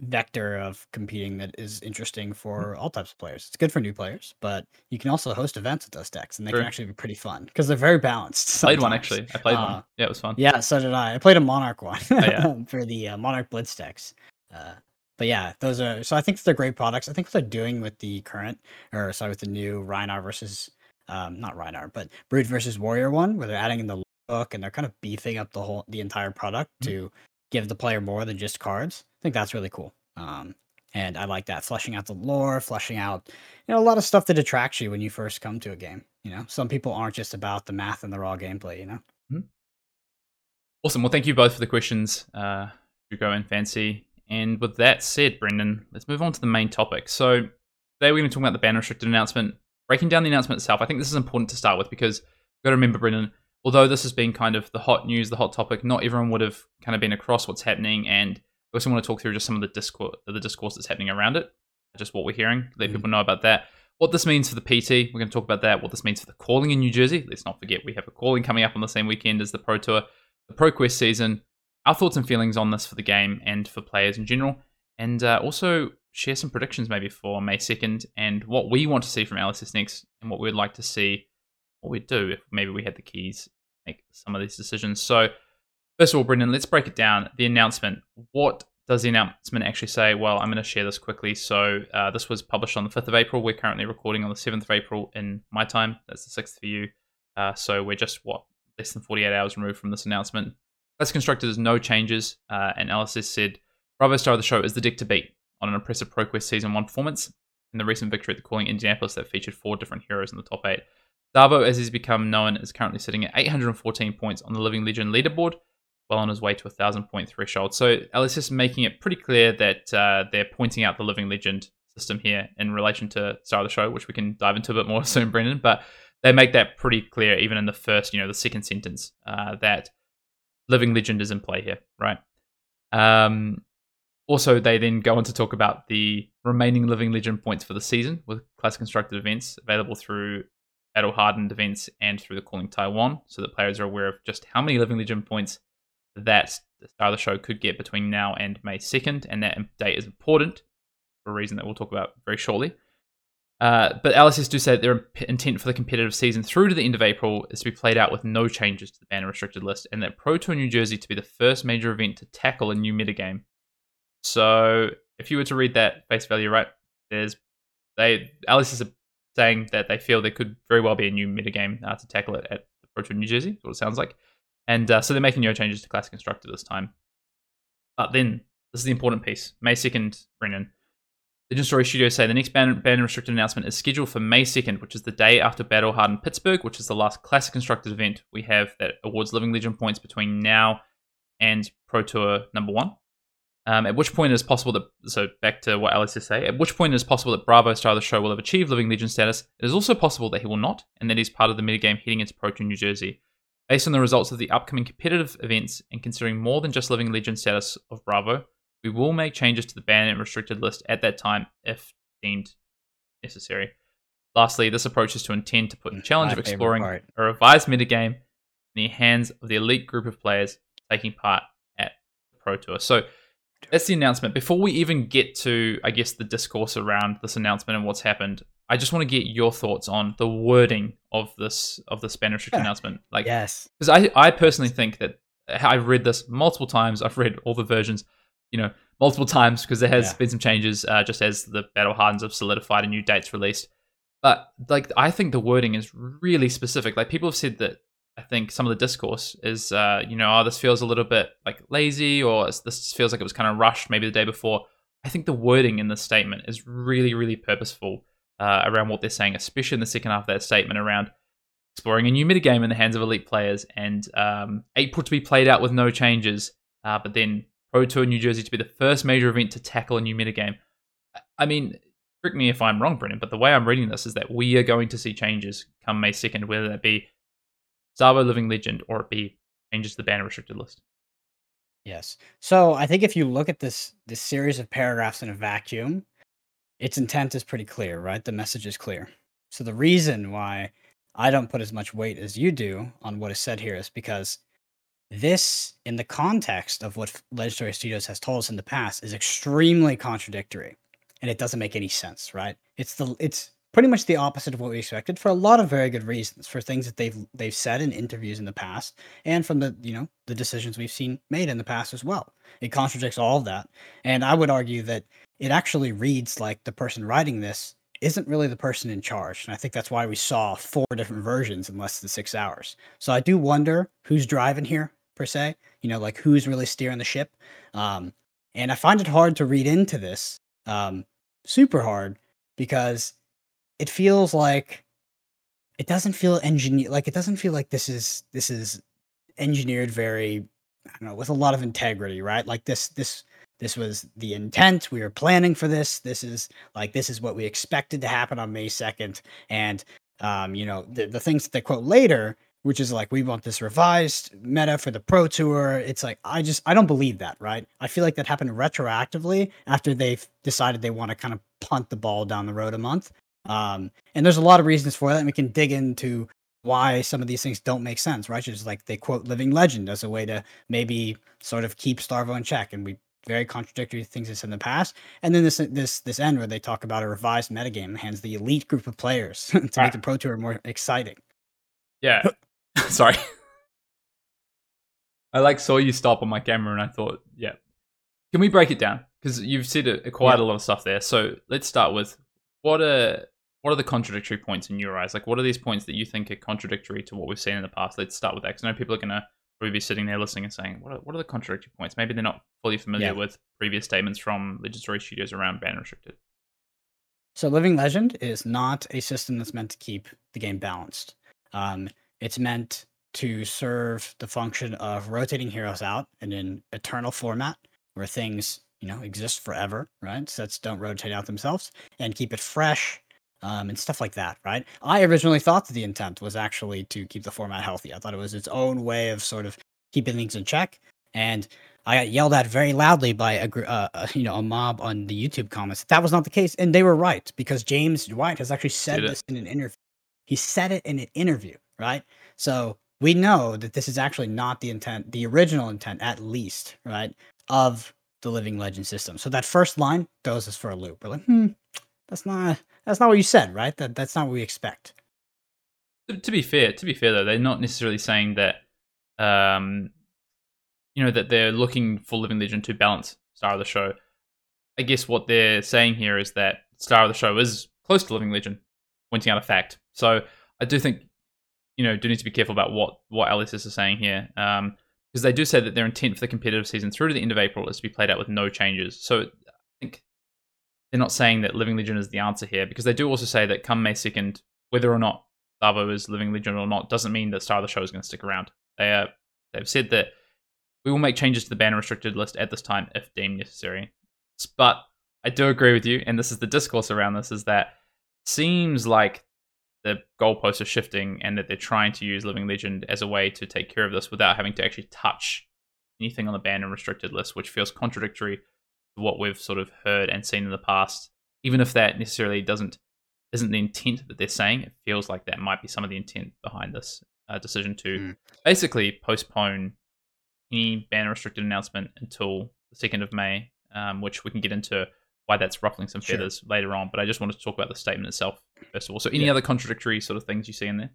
vector of competing that is interesting for Mm-hmm. all types of players. It's good for new players, but you can also host events with those decks, and they True. can actually be pretty fun because they're very balanced. played one actually. I played Uh, one. Yeah, it was fun. Yeah, so did I. I played a Monarch one Oh, yeah. for the uh, Monarch Blitz decks. Uh, but yeah, those are so I think they're great products. I think what they're doing with the current, or sorry, with the new Rhinar versus, um, not Rhinar, but Brood versus Warrior one, where they're adding in the book and they're kind of beefing up the whole the entire product Mhm. to give the player more than just cards. I think that's really cool. Um, and I like that fleshing out the lore, fleshing out, you know, a lot of stuff that attracts you when you first come to a game. You know, some people aren't just about the math and the raw gameplay. You know. Awesome. Well, thank you both for the questions, uh, Hugo and Fancy. And with that said, Brendan, let's move on to the main topic. So today we're going to talk about the ban restricted announcement. Breaking down the announcement itself, I think this is important to start with because you've got to remember, Brendan, although this has been kind of the hot news, the hot topic, not everyone would have kind of been across what's happening. And we also want to talk through just some of the discourse, the discourse that's happening around it, just what we're hearing, let Mhm. people know about that. What this means for the PT, we're going to talk about that. What this means for the calling in New Jersey. Let's not forget we have a calling coming up on the same weekend as the Pro Tour, the Pro Quest season. Our thoughts and feelings on this for the game and for players in general, and uh, also share some predictions maybe for May second and what we want to see from LSS next and what we'd like to see what we'd do if maybe we had the keys make some of these decisions. So, first of all, Brendan, let's break it down. The announcement. What does the announcement actually say? Well, I'm going to share this quickly. So, uh, this was published on the 5th of April. We're currently recording on the 7th of April in my time. That's the 6th for you. Uh, so, we're just, what, less than 48 hours removed from this announcement. Classic Constructed is no changes, uh, and LSS said Bravo star of the show is the deck to beat on an impressive ProQuest Season 1 performance in the recent victory at the Calling Indianapolis that featured four different heroes in the top eight. Starvo, as he's become known, is currently sitting at 814 points on the Living Legend leaderboard, well on his way to a 1,000 point threshold. So LSS making it pretty clear that uh, they're pointing out the Living Legend system here in relation to Star of the Show, which we can dive into a bit more soon, Brendan. But they make that pretty clear, even in the first, you know, the second sentence, uh, that Living Legend is in play here, right? Um, also, they then go on to talk about the remaining Living Legend points for the season with class constructed events available through battle hardened events and through the Calling Taiwan, so that players are aware of just how many Living Legend points that the star of the show could get between now and May 2nd, and that date is important for a reason that we'll talk about very shortly. Uh, but LSS do say that their intent for the competitive season through to the end of April is to be played out with no changes to the banner restricted list, and that Pro Tour New Jersey to be the first major event to tackle a new metagame. So, if you were to read that face value right, there's they LSS are saying that they feel there could very well be a new metagame uh, to tackle it at the Pro Tour New Jersey. What it sounds like, and uh, so they're making no changes to Classic Constructed this time. But then this is the important piece. May second, Brennan Legend Story Studios say the next ban, ban restricted announcement is scheduled for May 2nd, which is the day after Battle Hardened Pittsburgh, which is the last classic constructed event we have that awards Living Legend points between now and Pro Tour number one. Um, at which point it is possible that, so back to what LSS is saying, at which point it is possible that Bravo star of the show will have achieved Living Legend status. It is also possible that he will not, and that he's part of the metagame heading into Pro Tour New Jersey. Based on the results of the upcoming competitive events and considering more than just Living Legend status of Bravo, we will make changes to the banned and restricted list at that time if deemed necessary. Lastly, this approach is to intend to put the challenge My of exploring a revised metagame in the hands of the elite group of players taking part at the Pro Tour. So that's the announcement. Before we even get to, I guess, the discourse around this announcement and what's happened, I just want to get your thoughts on the wording of this of the Spanish yeah. announcement. Like, yes, because I I personally think that I've read this multiple times. I've read all the versions you know, multiple times because there has yeah. been some changes uh, just as the battle hardens have solidified and new dates released. But like, I think the wording is really specific. Like, people have said that I think some of the discourse is, uh, you know, oh, this feels a little bit like lazy, or this feels like it was kind of rushed maybe the day before. I think the wording in this statement is really, really purposeful uh, around what they're saying, especially in the second half of that statement around exploring a new metagame in the hands of elite players and um, April to be played out with no changes, uh, but then Pro Tour New Jersey to be the first major event to tackle a new metagame. I mean, correct me if I'm wrong, Brendan, but the way I'm reading this is that we are going to see changes come May 2nd, whether that be Starvo Living Legend or be changes the banner restricted list. Yes. So I think if you look at this this series of paragraphs in a vacuum, its intent is pretty clear, right? The message is clear. So the reason why I don't put as much weight as you do on what is said here is because this, in the context of what Legend Story Studios has told us in the past, is extremely contradictory, and it doesn't make any sense, right? It's the it's pretty much the opposite of what we expected for a lot of very good reasons, for things that they've they've said in interviews in the past, and from the you know the decisions we've seen made in the past as well. It contradicts all of that, and I would argue that it actually reads like the person writing this isn't really the person in charge. And I think that's why we saw four different versions in less than six hours. So I do wonder who's driving here per se. You know, like who's really steering the ship. Um, and I find it hard to read into this, um, super hard, because it feels like it doesn't feel engineered. Like it doesn't feel like this is this is engineered very, I don't know, with a lot of integrity, right? Like this this this was the intent. We were planning for this. This is like this is what we expected to happen on May second, and um, you know the the things that they quote later which is like we want this revised meta for the pro tour it's like i just i don't believe that right i feel like that happened retroactively after they've decided they want to kind of punt the ball down the road a month um, and there's a lot of reasons for that and we can dig into why some of these things don't make sense right just like they quote living legend as a way to maybe sort of keep starvo in check and we very contradictory things they said in the past. And then this this this end where they talk about a revised metagame hands the elite group of players to make the Pro Tour more exciting. Yeah. Sorry. I like saw you stop on my camera and I thought, yeah. Can we break it down? Because you've said a, quite yeah. a lot of stuff there. So let's start with what are what are the contradictory points in your eyes? Like, what are these points that you think are contradictory to what we've seen in the past? Let's start with that. Because I know people are going to probably be sitting there listening and saying, what are, what are the contradictory points? Maybe they're not fully familiar yeah. with previous statements from Legend Story Studios around ban restricted. So, Living Legend is not a system that's meant to keep the game balanced. Um, it's meant to serve the function of rotating heroes out in an eternal format where things, you know, exist forever, right? Sets don't rotate out themselves and keep it fresh um, and stuff like that, right? I originally thought that the intent was actually to keep the format healthy. I thought it was its own way of sort of keeping things in check. And I got yelled at very loudly by a uh, uh, you know a mob on the YouTube comments. That was not the case, and they were right because James White has actually said this in an interview. He said it in an interview, right? So we know that this is actually not the intent, the original intent, at least, right, of the Living Legend system. So that first line throws us for a loop. We're like, hmm, that's not that's not what you said, right? That that's not what we expect. To be fair, to be fair though, they're not necessarily saying that, um, you know, that they're looking for Living Legend to balance Star of the Show. I guess what they're saying here is that Star of the Show is close to Living Legend, pointing out a fact. So I do think, you know, do need to be careful about what what LSS is saying here, um, because they do say that their intent for the competitive season through to the end of April is to be played out with no changes. So I think they're not saying that Living Legend is the answer here because they do also say that come May 2nd, whether or not Starvo is Living Legend or not, doesn't mean that Star of the Show is going to stick around. They are, they've said that we will make changes to the ban restricted list at this time if deemed necessary. But I do agree with you, and this is the discourse around this, is that seems like the goalposts are shifting and that they're trying to use Living Legend as a way to take care of this without having to actually touch anything on the banned and restricted list, which feels contradictory what we've sort of heard and seen in the past, even if that necessarily doesn't isn't the intent that they're saying, it feels like that might be some of the intent behind this uh, decision to mm. basically postpone any ban restricted announcement until the second of May, um, which we can get into why that's ruffling some feathers sure. later on. But I just wanted to talk about the statement itself first of all. So, any yeah. other contradictory sort of things you see in there?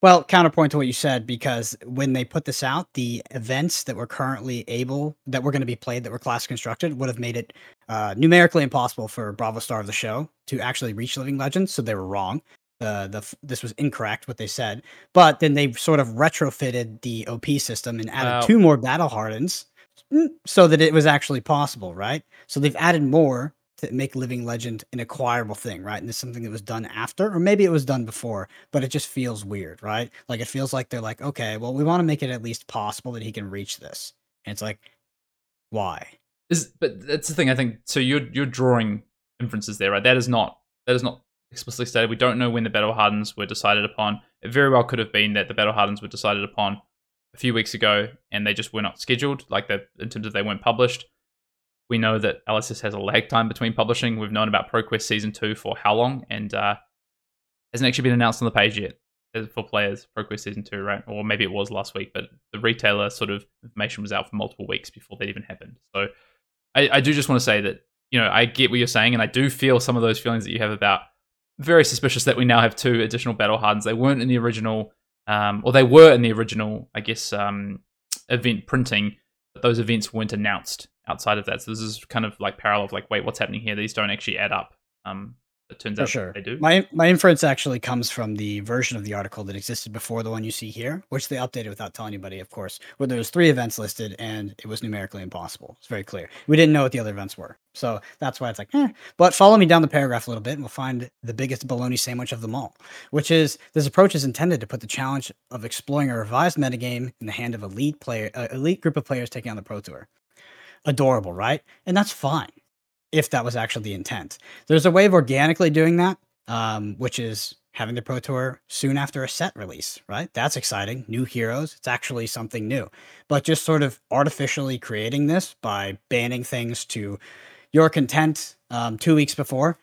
Well, counterpoint to what you said, because when they put this out, the events that were currently able, that were going to be played, that were class constructed, would have made it uh, numerically impossible for Bravo Star of the show to actually reach Living Legends. So they were wrong. Uh, the this was incorrect what they said, but then they sort of retrofitted the OP system and added wow. two more battle hardens mm, so that it was actually possible, right? So they've added more to make Living Legend an acquirable thing, right? And it's something that was done after, or maybe it was done before, but it just feels weird, right? Like it feels like they're like, okay, well, we want to make it at least possible that he can reach this. And it's like, why? Is but that's the thing. I think so. You're you're drawing inferences there, right? That is not that is not explicitly stated. We don't know when the battle hardens were decided upon. It very well could have been that the battle hardens were decided upon a few weeks ago, and they just were not scheduled, like that in terms of they weren't published we know that LSS has a lag time between publishing. We've known about ProQuest Season 2 for how long? And uh, hasn't actually been announced on the page yet for players, ProQuest Season 2, right? Or maybe it was last week, but the retailer sort of information was out for multiple weeks before that even happened. So I, I do just want to say that, you know, I get what you're saying, and I do feel some of those feelings that you have about very suspicious that we now have two additional battle hardens. They weren't in the original, um, or they were in the original, I guess, um, event printing, but those events weren't announced outside of that. So this is kind of like parallel of like, wait, what's happening here? These don't actually add up. Um, it turns For out sure. they do. My my inference actually comes from the version of the article that existed before the one you see here, which they updated without telling anybody, of course, where there was three events listed and it was numerically impossible. It's very clear. We didn't know what the other events were. So that's why it's like, eh. But follow me down the paragraph a little bit and we'll find the biggest bologna sandwich of them all, which is this approach is intended to put the challenge of exploring a revised metagame in the hand of elite player, uh, elite group of players taking on the Pro Tour adorable, right? And that's fine if that was actually the intent. There's a way of organically doing that, um, which is having the Pro Tour soon after a set release, right? That's exciting. New heroes. It's actually something new. But just sort of artificially creating this by banning things to your content um, two weeks before,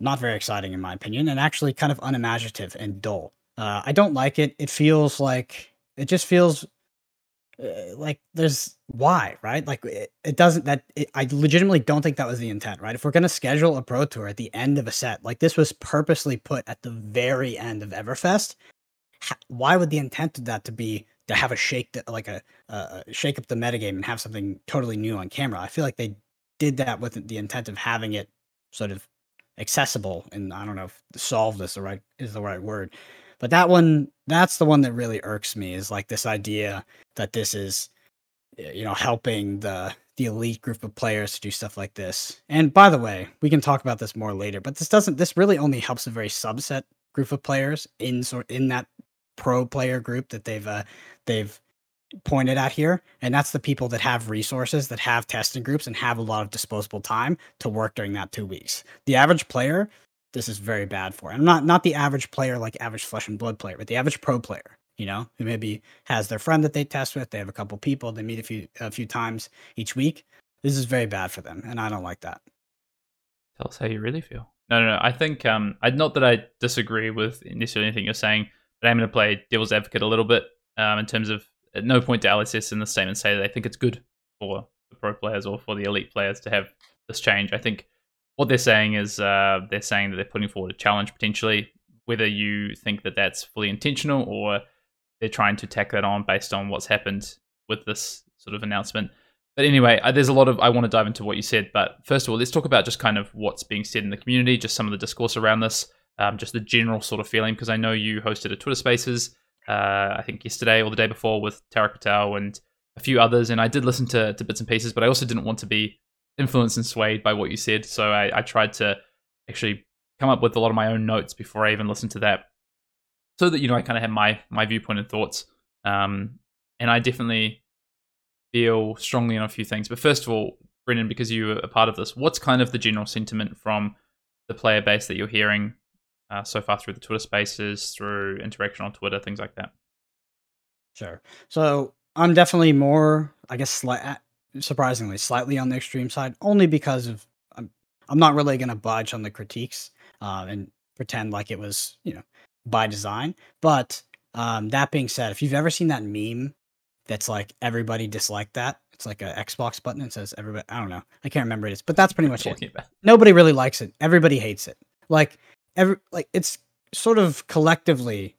not very exciting in my opinion, and actually kind of unimaginative and dull. Uh, I don't like it. It feels like it just feels uh, like there's why right like it, it doesn't that it, i legitimately don't think that was the intent right if we're going to schedule a pro tour at the end of a set like this was purposely put at the very end of everfest why would the intent of that to be to have a shake that like a shake up the metagame and have something totally new on camera? I feel like they did that with the intent of having it sort of accessible and I don't know if solve this the right is the right word. But that one that's the one that really irks me is like this idea that this is you know helping the the elite group of players to do stuff like this. And by the way, we can talk about this more later, but this doesn't this really only helps a very subset group of players in sort in that pro player group that they've uh, they've pointed at here. And that's the people that have resources that have testing groups and have a lot of disposable time to work during that two weeks. The average player this is very bad for and not not the average player like average flesh and blood player but the average pro player you know, who maybe has their friend that they test with. They have a couple people they meet a few a few times each week. This is very bad for them, and I don't like that. Tell us how you really feel. No, no, no. I think um, I not that I disagree with necessarily anything you're saying, but I'm going to play devil's advocate a little bit um, in terms of at no point to LSS in the statement say they think it's good for the pro players or for the elite players to have this change. I think what they're saying is uh, they're saying that they're putting forward a challenge potentially. Whether you think that that's fully intentional or they're trying to tack that on based on what's happened with this sort of announcement. But anyway, uh, there's a lot of I want to dive into what you said. But first of all, let's talk about just kind of what's being said in the community, just some of the discourse around this, um, just the general sort of feeling. Because I know you hosted a Twitter Spaces, uh, I think yesterday or the day before with Tarek Patel and a few others, and I did listen to, to bits and pieces, but I also didn't want to be influenced and swayed by what you said. So I, I tried to actually come up with a lot of my own notes before I even listened to that so that you know I kind of have my my viewpoint and thoughts. Um, and I definitely feel strongly on a few things. But first of all, Brendan, because you are a part of this, what's kind of the general sentiment from the player base that you're hearing uh, so far through the Twitter Spaces, through interaction on Twitter, things like that? Sure. So I'm definitely more, I guess, sli- surprisingly, slightly on the extreme side, only because of I'm, I'm not really going to budge on the critiques uh, and pretend like it was, you know, by design. But um, that being said, if you've ever seen that meme that's like everybody disliked that, it's like a Xbox button and says everybody. I don't know. I can't remember it is, but that's pretty much it. About. Nobody really likes it. Everybody hates it. Like every like it's sort of collectively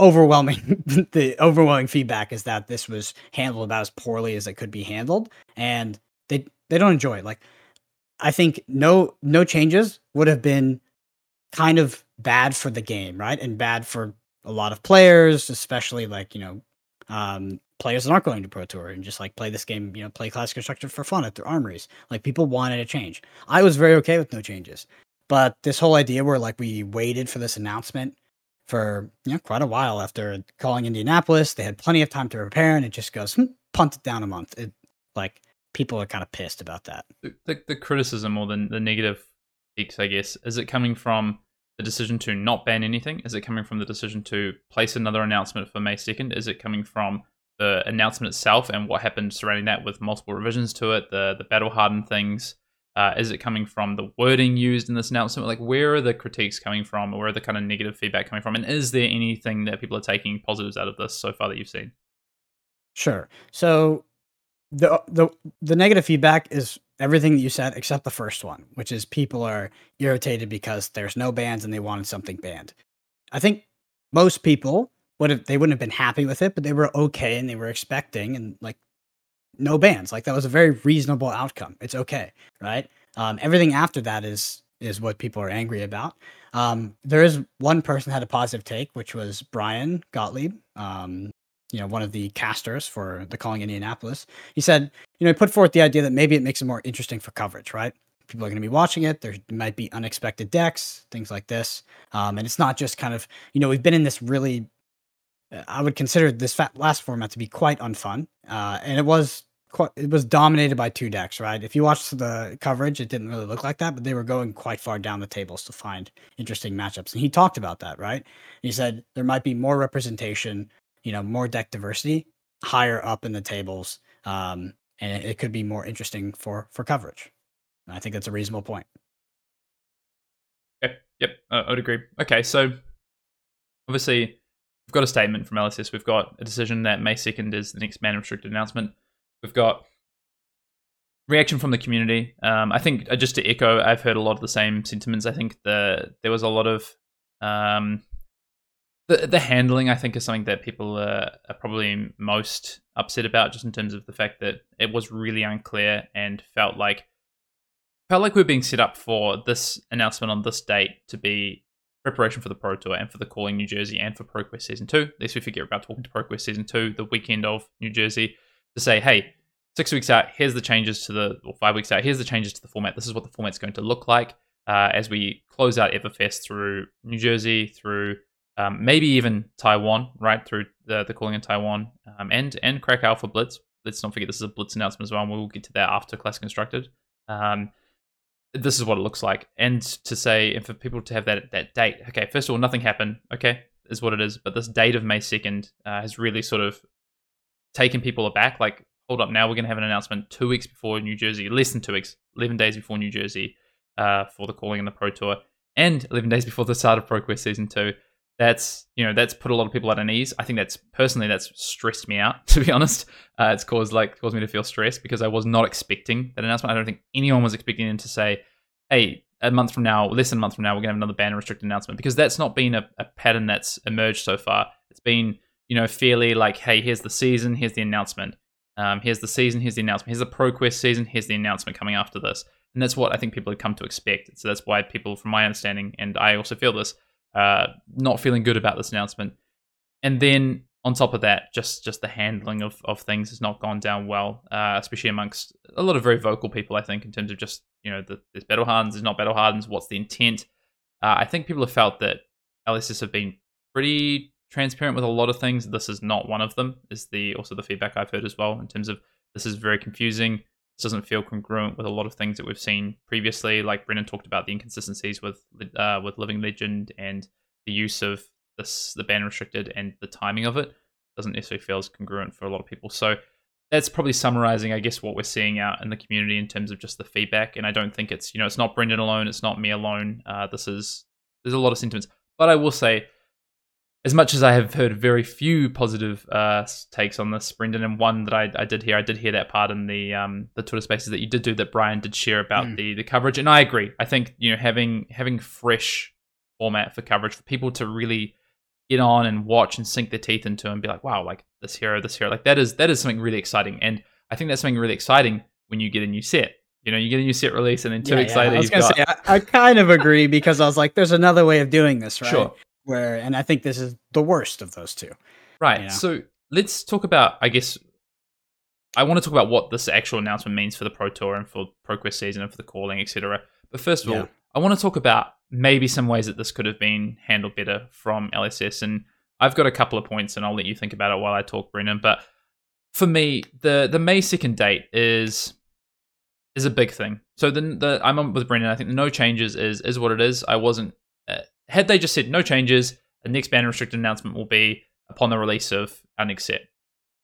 overwhelming the overwhelming feedback is that this was handled about as poorly as it could be handled and they they don't enjoy it like i think no no changes would have been kind of bad for the game, right? And bad for a lot of players, especially like, you know, um, players that aren't going to Pro Tour and just like play this game, you know, play Classic Constructed for fun at their armories. Like people wanted a change. I was very okay with no changes. But this whole idea where like we waited for this announcement for you know quite a while after calling Indianapolis, they had plenty of time to prepare, and it just goes hmm, punt it down a month. It like people are kind of pissed about that. The, the, the criticism or the the negative I guess, is it coming from the decision to not ban anything? Is it coming from the decision to place another announcement for May 2nd? Is it coming from the announcement itself and what happened surrounding that with multiple revisions to it, the, the battle hardened things? Uh, is it coming from the wording used in this announcement? Like, where are the critiques coming from? Or where are the kind of negative feedback coming from? And is there anything that people are taking positives out of this so far that you've seen? Sure. So the the the negative feedback is everything that you said except the first one, which is people are irritated because there's no bans and they wanted something banned. I think most people would have they wouldn't have been happy with it, but they were okay and they were expecting and like no bans. Like that was a very reasonable outcome. It's okay, right? Um, everything after that is is what people are angry about. Um, there is one person had a positive take, which was Brian Gottlieb, um, you know, one of the casters for the Calling Indianapolis, he said, you know, he put forth the idea that maybe it makes it more interesting for coverage, right? People are going to be watching it. There might be unexpected decks, things like this. Um, and it's not just kind of, you know, we've been in this really, uh, I would consider this last format to be quite unfun. Uh, and it was quite, it was dominated by two decks, right? If you watched the coverage, it didn't really look like that, but they were going quite far down the tables to find interesting matchups. And he talked about that, right? He said there might be more representation you know more deck diversity higher up in the tables um, and it, could be more interesting for for coverage. And i think that's a reasonable point. Yep yep uh, i would agree. Okay so obviously we've got a statement from lss we've got a decision that may 2nd is the next ban restricted announcement. We've got reaction from the community. Um, i think uh, just to echo i've heard a lot of the same sentiments. I think the there was a lot of um, the the handling I think is something that people are, are, probably most upset about, just in terms of the fact that it was really unclear and felt like felt like we are being set up for this announcement on this date to be preparation for the Pro Tour and for the calling New Jersey and for ProQuest Season Two. At least we figure about talking to ProQuest Season Two the weekend of New Jersey to say, hey, six weeks out, here's the changes to the or five weeks out, here's the changes to the format. This is what the format's going to look like uh, as we close out Everfest through New Jersey, through um, maybe even Taiwan, right through the the calling in Taiwan, um, and and Krakow for Blitz. Let's not forget this is a Blitz announcement as well. and We'll get to that after Class Constructed. Um, this is what it looks like, and to say, and for people to have that that date. Okay, first of all, nothing happened. Okay, is what it is. But this date of May second uh, has really sort of taken people aback. Like, hold up, now we're going to have an announcement two weeks before New Jersey, less than two weeks, eleven days before New Jersey, uh, for the calling in the Pro Tour, and eleven days before the start of ProQuest Season Two that's you know that's put a lot of people at unease. I think that's personally that's stressed me out. To be honest, uh, it's caused like caused me to feel stressed because I was not expecting that announcement. I don't think anyone was expecting them to say, "Hey, a month from now, less than a month from now, we're gonna have another ban restricted announcement," because that's not been a, a pattern that's emerged so far. It's been you know fairly like, "Hey, here's the season, here's the announcement. Um, here's the season, here's the announcement. Here's the ProQuest season, here's the announcement coming after this." And that's what I think people had come to expect. So that's why people, from my understanding, and I also feel this uh, not feeling good about this announcement. And then on top of that, just just the handling of, of things has not gone down well, uh, especially amongst a lot of very vocal people. I think in terms of just you know the, there's battle hardens, there's not battle hardens. What's the intent? Uh, I think people have felt that LSS have been pretty transparent with a lot of things. This is not one of them. Is the also the feedback I've heard as well in terms of this is very confusing doesn't feel congruent with a lot of things that we've seen previously. Like Brennan talked about the inconsistencies with uh, with Living Legend and the use of this the ban restricted and the timing of it doesn't necessarily feel as congruent for a lot of people. So that's probably summarizing, I guess, what we're seeing out in the community in terms of just the feedback. And I don't think it's you know it's not Brendan alone, it's not me alone. Uh, this is there's a lot of sentiments, but I will say as much as I have heard very few positive uh, takes on this, Brendan, and one that I, I, did hear, I did hear that part in the um, the Twitter Spaces that you did do that Brian did share about mm. the the coverage, and I agree. I think you know having having fresh format for coverage for people to really get on and watch and sink their teeth into and be like, wow, like this hero, this hero, like that is that is something really exciting, and I think that's something really exciting when you get a new set. You know, you get a new set release, and then two yeah, weeks yeah. later, I was gonna got... say, I, I, kind of agree because I was like, "There's another way of doing this, right?" Sure where and I think this is the worst of those two. Right. You know? So let's talk about I guess I want to talk about what this actual announcement means for the Pro Tour and for ProQuest season and for the calling, etc. But first of yeah. all, I want to talk about maybe some ways that this could have been handled better from LSS. And I've got a couple of points and I'll let you think about it while I talk, Brennan. But for me, the the May second date is is a big thing. So the, the I'm on with Brendan. I think the no changes is is what it is. I wasn't uh, had they just said no changes, the next ban restricted announcement will be upon the release of our next set.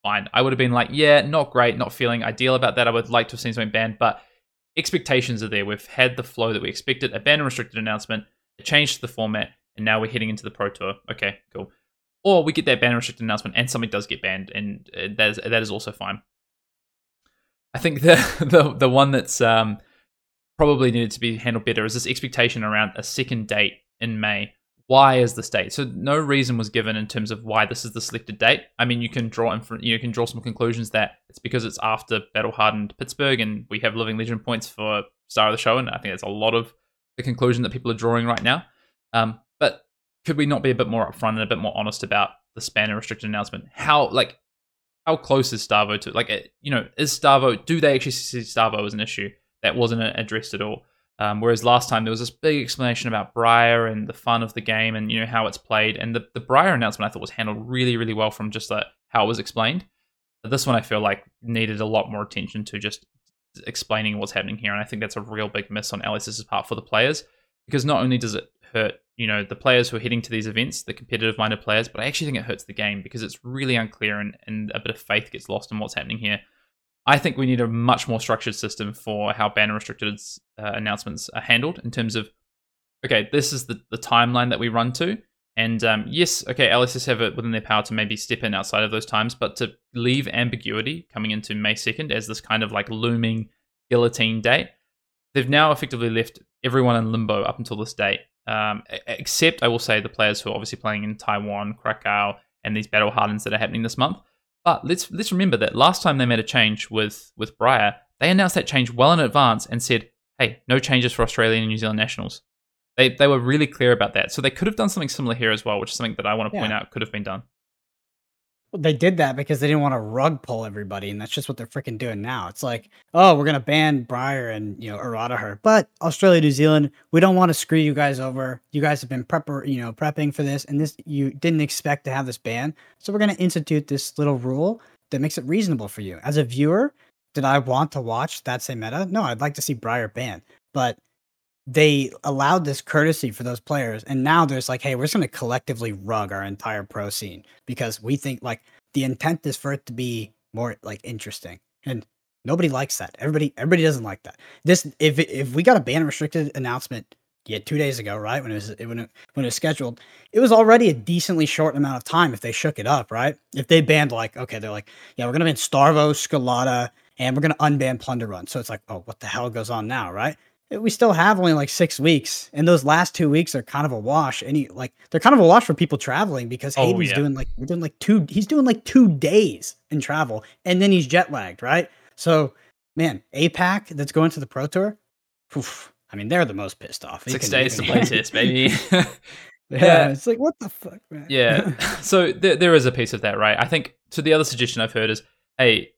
Fine. I would have been like, yeah, not great, not feeling ideal about that. I would like to have seen something banned, but expectations are there. We've had the flow that we expected, a ban restricted announcement, a change to the format, and now we're heading into the Pro Tour. Okay, cool. Or we get that ban restricted announcement and something does get banned, and uh, that is, that is also fine. I think the the, the one that's um, probably needed to be handled better is this expectation around a second date in May. Why is this date? So no reason was given in terms of why this is the selected date. I mean, you can draw inf- you can draw some conclusions that it's because it's after battle hardened Pittsburgh and we have living legend points for star of the show, and I think that's a lot of the conclusion that people are drawing right now. Um, but could we not be a bit more upfront and a bit more honest about the span and restricted announcement? How like how close is Starvo to like you know is Starvo? Do they actually see Starvo as an issue that wasn't addressed at all? Um, whereas last time there was this big explanation about Briar and the fun of the game and you know how it's played, and the the Briar announcement I thought was handled really really well from just that how it was explained. But this one I feel like needed a lot more attention to just explaining what's happening here, and I think that's a real big miss on LSS's part for the players because not only does it hurt you know the players who are heading to these events, the competitive minded players, but I actually think it hurts the game because it's really unclear and, and a bit of faith gets lost in what's happening here. I think we need a much more structured system for how ban restricted uh, announcements are handled in terms of, okay, this is the, the timeline that we run to. And um, yes, okay, LSS have it within their power to maybe step in outside of those times, but to leave ambiguity coming into May 2nd as this kind of like looming guillotine date, they've now effectively left everyone in limbo up until this date. Um, except I will say the players who are obviously playing in Taiwan, Krakow, and these battle hardens that are happening this month. But let's let's remember that last time they made a change with with Briar, they announced that change well in advance and said, "Hey, no changes for Australian and New Zealand nationals." They they were really clear about that. So they could have done something similar here as well, which is something that I want to point out could have been done. They did that because they didn't want to rug pull everybody, and that's just what they're freaking doing now. It's like, oh, we're gonna ban Briar and you know Iroha, but Australia, New Zealand, we don't want to screw you guys over. You guys have been prepper, you know, prepping for this, and this you didn't expect to have this ban, so we're gonna institute this little rule that makes it reasonable for you. As a viewer, did I want to watch that same meta? No, I'd like to see Briar banned, but they allowed this courtesy for those players and now there's like hey we're just going to collectively rug our entire pro scene because we think like the intent is for it to be more like interesting. And nobody likes that. Everybody everybody doesn't like that. This if if we got a ban restricted announcement yeah two days ago right when it was when it when it was scheduled it was already a decently short amount of time if they shook it up right? If they banned like okay they're like yeah we're gonna ban starvo Scalata, and we're gonna unban plunder run. So it's like oh what the hell goes on now? Right we still have only like six weeks, and those last two weeks are kind of a wash. Any like they're kind of a wash for people traveling because oh, Hayden's yeah. doing like we're doing like two. He's doing like two days in travel, and then he's jet lagged, right? So, man, APAC that's going to the Pro Tour. Oof, I mean, they're the most pissed off. Six can, days to play test, baby. yeah, yeah, it's like what the fuck, man. Yeah. so there, there is a piece of that, right? I think. So the other suggestion I've heard is, hey,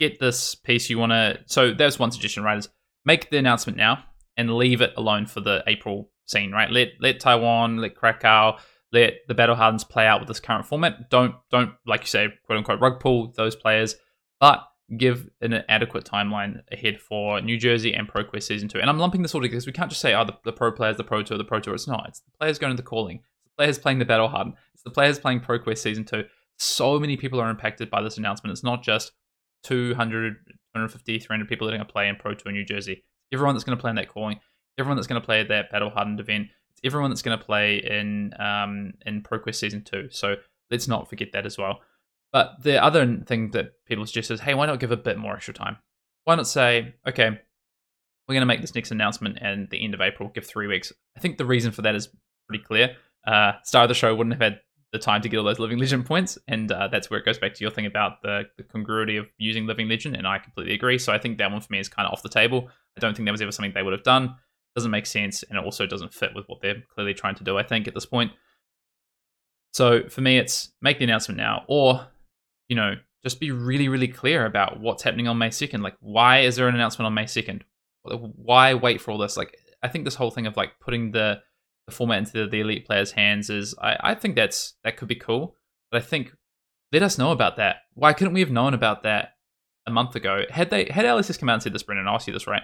get this piece you want to. So there's one suggestion, right? Is make the announcement now and leave it alone for the April scene, right? Let let Taiwan, let Krakow, let the battle hardens play out with this current format. Don't don't like you say, quote unquote, rug pull those players, but give an adequate timeline ahead for New Jersey and ProQuest season two. And I'm lumping this all together because we can't just say, oh, the, the pro players, the pro tour, the pro tour. It's not. It's the players going to the calling. It's the players playing the battle harden. It's the players playing ProQuest season two. So many people are impacted by this announcement. It's not just 200, 250, 300 people that are going to play in Pro Tour New Jersey everyone that's going to play in that calling, everyone that's going to play that battle hardened event, it's everyone that's going to play in um, in ProQuest season two. So let's not forget that as well. But the other thing that people suggest is, hey, why not give a bit more extra time? Why not say, okay, we're going to make this next announcement at the end of April, give three weeks. I think the reason for that is pretty clear. Uh, Star of the show wouldn't have had the time to get all those living legend points, and uh, that's where it goes back to your thing about the, the congruity of using living legend and I completely agree. So I think that one for me is kind of off the table. I don't think that was ever something they would have done. it Doesn't make sense, and it also doesn't fit with what they're clearly trying to do. I think at this point. So for me, it's make the announcement now, or you know, just be really, really clear about what's happening on May second. Like, why is there an announcement on May second? Why wait for all this? Like, I think this whole thing of like putting the the format into the elite players' hands is I, I think that's that could be cool. But I think let us know about that. Why couldn't we have known about that a month ago? Had they had LSS come out and said this, Brendan, I'll you this right.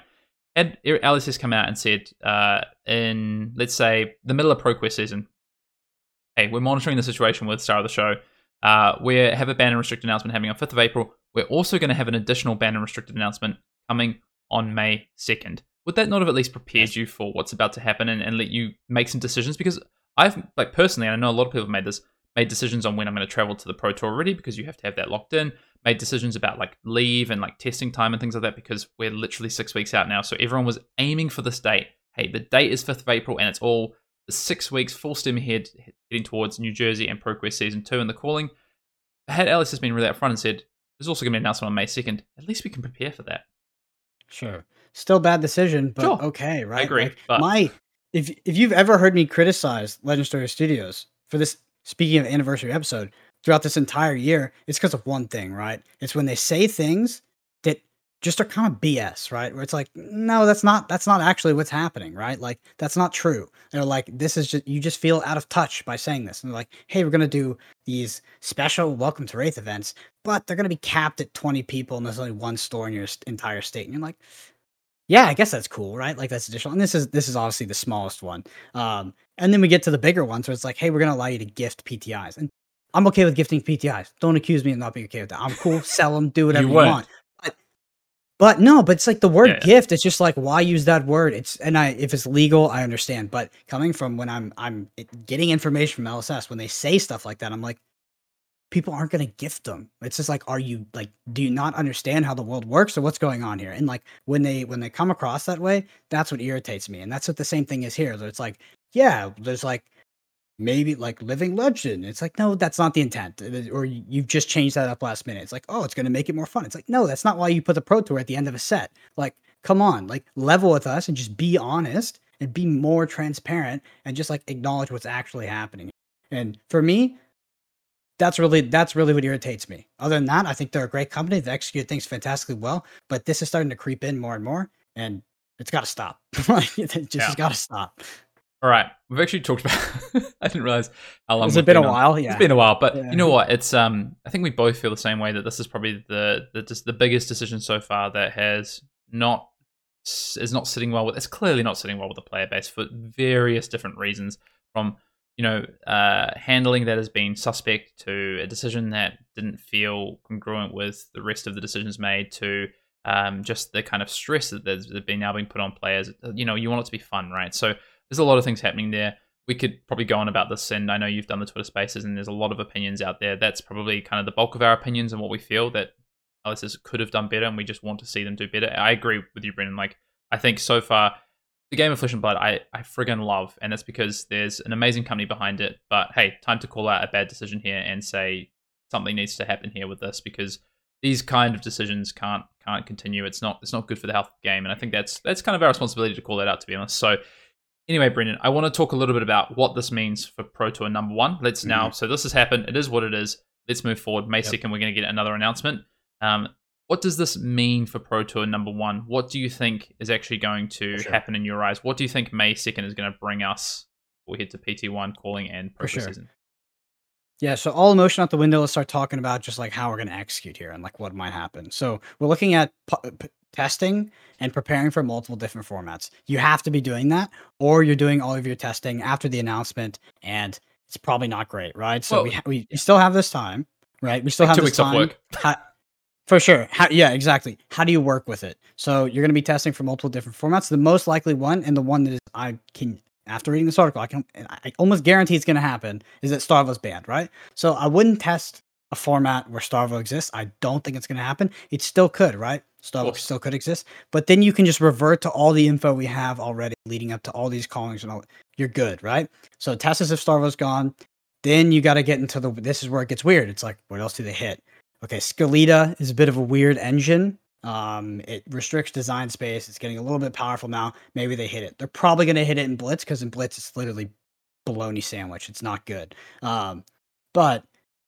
Had LSS come out and said uh, in let's say the middle of ProQuest season, hey, we're monitoring the situation with Star of the Show. Uh, we have a ban and restricted announcement happening on 5th of April. We're also going to have an additional ban and restricted announcement coming on May 2nd would that not have at least prepared you for what's about to happen and, and let you make some decisions? Because I've like personally, I know a lot of people have made this made decisions on when I'm going to travel to the pro tour already because you have to have that locked in. Made decisions about like leave and like testing time and things like that because we're literally six weeks out now. So everyone was aiming for this date. Hey, the date is 5th of April and it's all six weeks full steam ahead heading towards New Jersey and ProQuest season two and the calling. Had LSS has been really upfront and said there's also going to be an announcement on May 2nd, at least we can prepare for that. Sure. Still bad decision, but sure. okay, right? I agree. Like, but... My if if you've ever heard me criticize Legend Story Studios for this speaking of anniversary episode throughout this entire year, it's because of one thing, right? It's when they say things that just are kind of BS, right? Where it's like, no, that's not that's not actually what's happening, right? Like that's not true. They're like, this is just you just feel out of touch by saying this. And they're like, hey, we're gonna do these special welcome to Rathe events, but they're gonna be capped at 20 people and there's only one store in your entire state. And you're like, yeah, I guess that's cool, right? Like that's additional. And this is this is obviously the smallest one. Um, and then we get to the bigger ones where it's like, hey, we're gonna allow you to gift PTIs. And I'm okay with gifting PTIs. Don't accuse me of not being okay with that. I'm cool, sell them, do whatever you, you want. But but no, but it's like the word yeah, yeah. gift, it's just like why use that word? It's and I if it's legal, I understand. But coming from when I'm I'm getting information from LSS, when they say stuff like that, I'm like, people aren't going to gift them. It's just like, are you like, do you not understand how the world works or what's going on here? And like when they when they come across that way, that's what irritates me. And that's what the same thing is here. It's like yeah, there's like maybe like living legend. It's like, no, that's not the intent. Or you've just changed that up last minute. It's like, oh, it's going to make it more fun. It's like, no, that's not why you put the Pro Tour at the end of a set. Like, come on, like level with us and just be honest and be more transparent and just like acknowledge what's actually happening. And for me, that's really that's really what irritates me. Other than that, I think they're a great company. They execute things fantastically well, but this is starting to creep in more and more, and it's got to stop. it just yeah. got to stop. All right, we've actually talked about. I didn't realize how long. Has it been, been a while? Yeah, it's been a while. But yeah. you know what? It's um. I think we both feel the same way that this is probably the the just the biggest decision so far that has not is not sitting well with. It's clearly not sitting well with the player base for various different reasons. From you know, uh, handling that has been suspect to a decision that didn't feel congruent with the rest of the decisions made to um, just the kind of stress that there's been now being put on players. You know, you want it to be fun, right? So there's a lot of things happening there. We could probably go on about this, and I know you've done the Twitter Spaces, and there's a lot of opinions out there. That's probably kind of the bulk of our opinions and what we feel that LSS could have done better, and we just want to see them do better. I agree with you, Brendan. Like, I think so far, the game of Flesh and Blood, I, I friggin' love, and that's because there's an amazing company behind it. But hey, time to call out a bad decision here and say something needs to happen here with this because these kind of decisions can't can't continue. It's not it's not good for the health of the game, and I think that's that's kind of our responsibility to call that out. To be honest, so Anyway, Brendan, I want to talk a little bit about what this means for Pro Tour number one. Let's mm-hmm. now, so this has happened. It is what it is. Let's move forward. May yep. 2nd, we're going to get another announcement. Um, what does this mean for Pro Tour number one? What do you think is actually going to sure. happen in your eyes? What do you think May 2nd is going to bring us? We head to PT1 calling and Pro sure. season. Yeah, so all emotion out the window. Let's start talking about just like how we're going to execute here and like what might happen. So we're looking at uh, p- testing and preparing for multiple different formats. You have to be doing that, or you're doing all of your testing after the announcement, and it's probably not great, right? So well, we, ha- we still have this time, right? We still have two weeks time. work. For sure. How, yeah, exactly. How do you work with it? So you're going to be testing for multiple different formats. The most likely one, and the one that is I can after reading this article, I can I almost guarantee it's going to happen is that Starvo's banned, right? So I wouldn't test a format where Starvo exists. I don't think it's going to happen. It still could, right? Starvo still could exist, but then you can just revert to all the info we have already leading up to all these callings and all. You're good, right? So test as if Starvo's gone. Then you got to get into the. This is where it gets weird. It's like, what else do they hit? Okay, Skeleta is a bit of a weird engine. Um, it restricts design space. It's getting a little bit powerful now. Maybe they hit it. They're probably going to hit it in Blitz because in Blitz it's literally bologna sandwich. It's not good. Um, but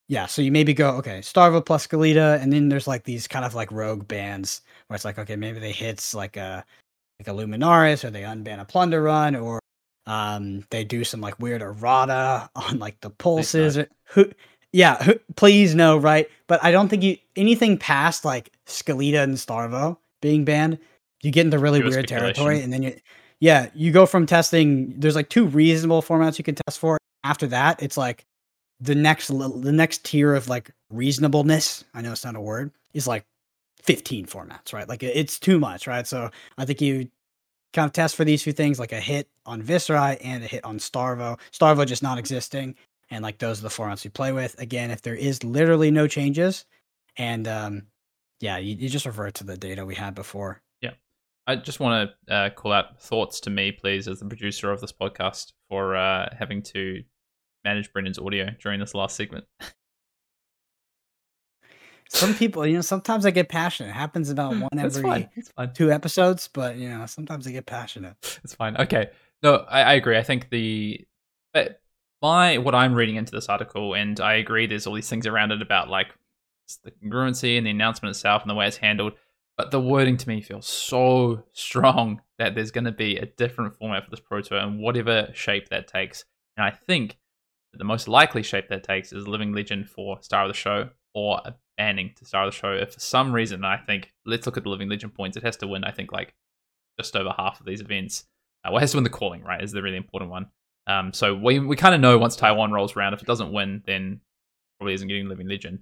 yeah, so you maybe go, okay, Starvo plus Skeleta, and then there's like these kind of like rogue bands where it's like, okay, maybe they hits like a like a Luminaris or they unban a plunder run or um they do some like weird errata on like the pulses. Or, who yeah, please no, right? But I don't think you anything past like Skeleta and Starvo being banned, you get into really weird territory, and then you yeah, you go from testing. There's like two reasonable formats you can test for. After that, it's like the next the next tier of like reasonableness i know it's not a word is like 15 formats right like it's too much right so i think you kind of test for these two things like a hit on Viserai and a hit on starvo starvo just not existing and like those are the formats you play with again if there is literally no changes and um yeah you, you just revert to the data we had before yeah i just want to uh, call out thoughts to me please as the producer of this podcast for uh, having to manage Brendan's audio during this last segment. Some people, you know, sometimes I get passionate. It happens about one every two episodes, but you know, sometimes I get passionate. It's fine. Okay. No, I, I agree. I think the but my what I'm reading into this article, and I agree there's all these things around it about like the congruency and the announcement itself and the way it's handled. But the wording to me feels so strong that there's going to be a different format for this Pro Tour and whatever shape that takes. And I think the most likely shape that takes is Living Legend for Star of the Show or a banning to Star of the Show. If for some reason I think, let's look at the Living Legend points, it has to win, I think, like just over half of these events. Uh, well, it has to win the calling, right? Is the really important one. Um, so we we kind of know once Taiwan rolls around, if it doesn't win, then probably isn't getting Living Legend.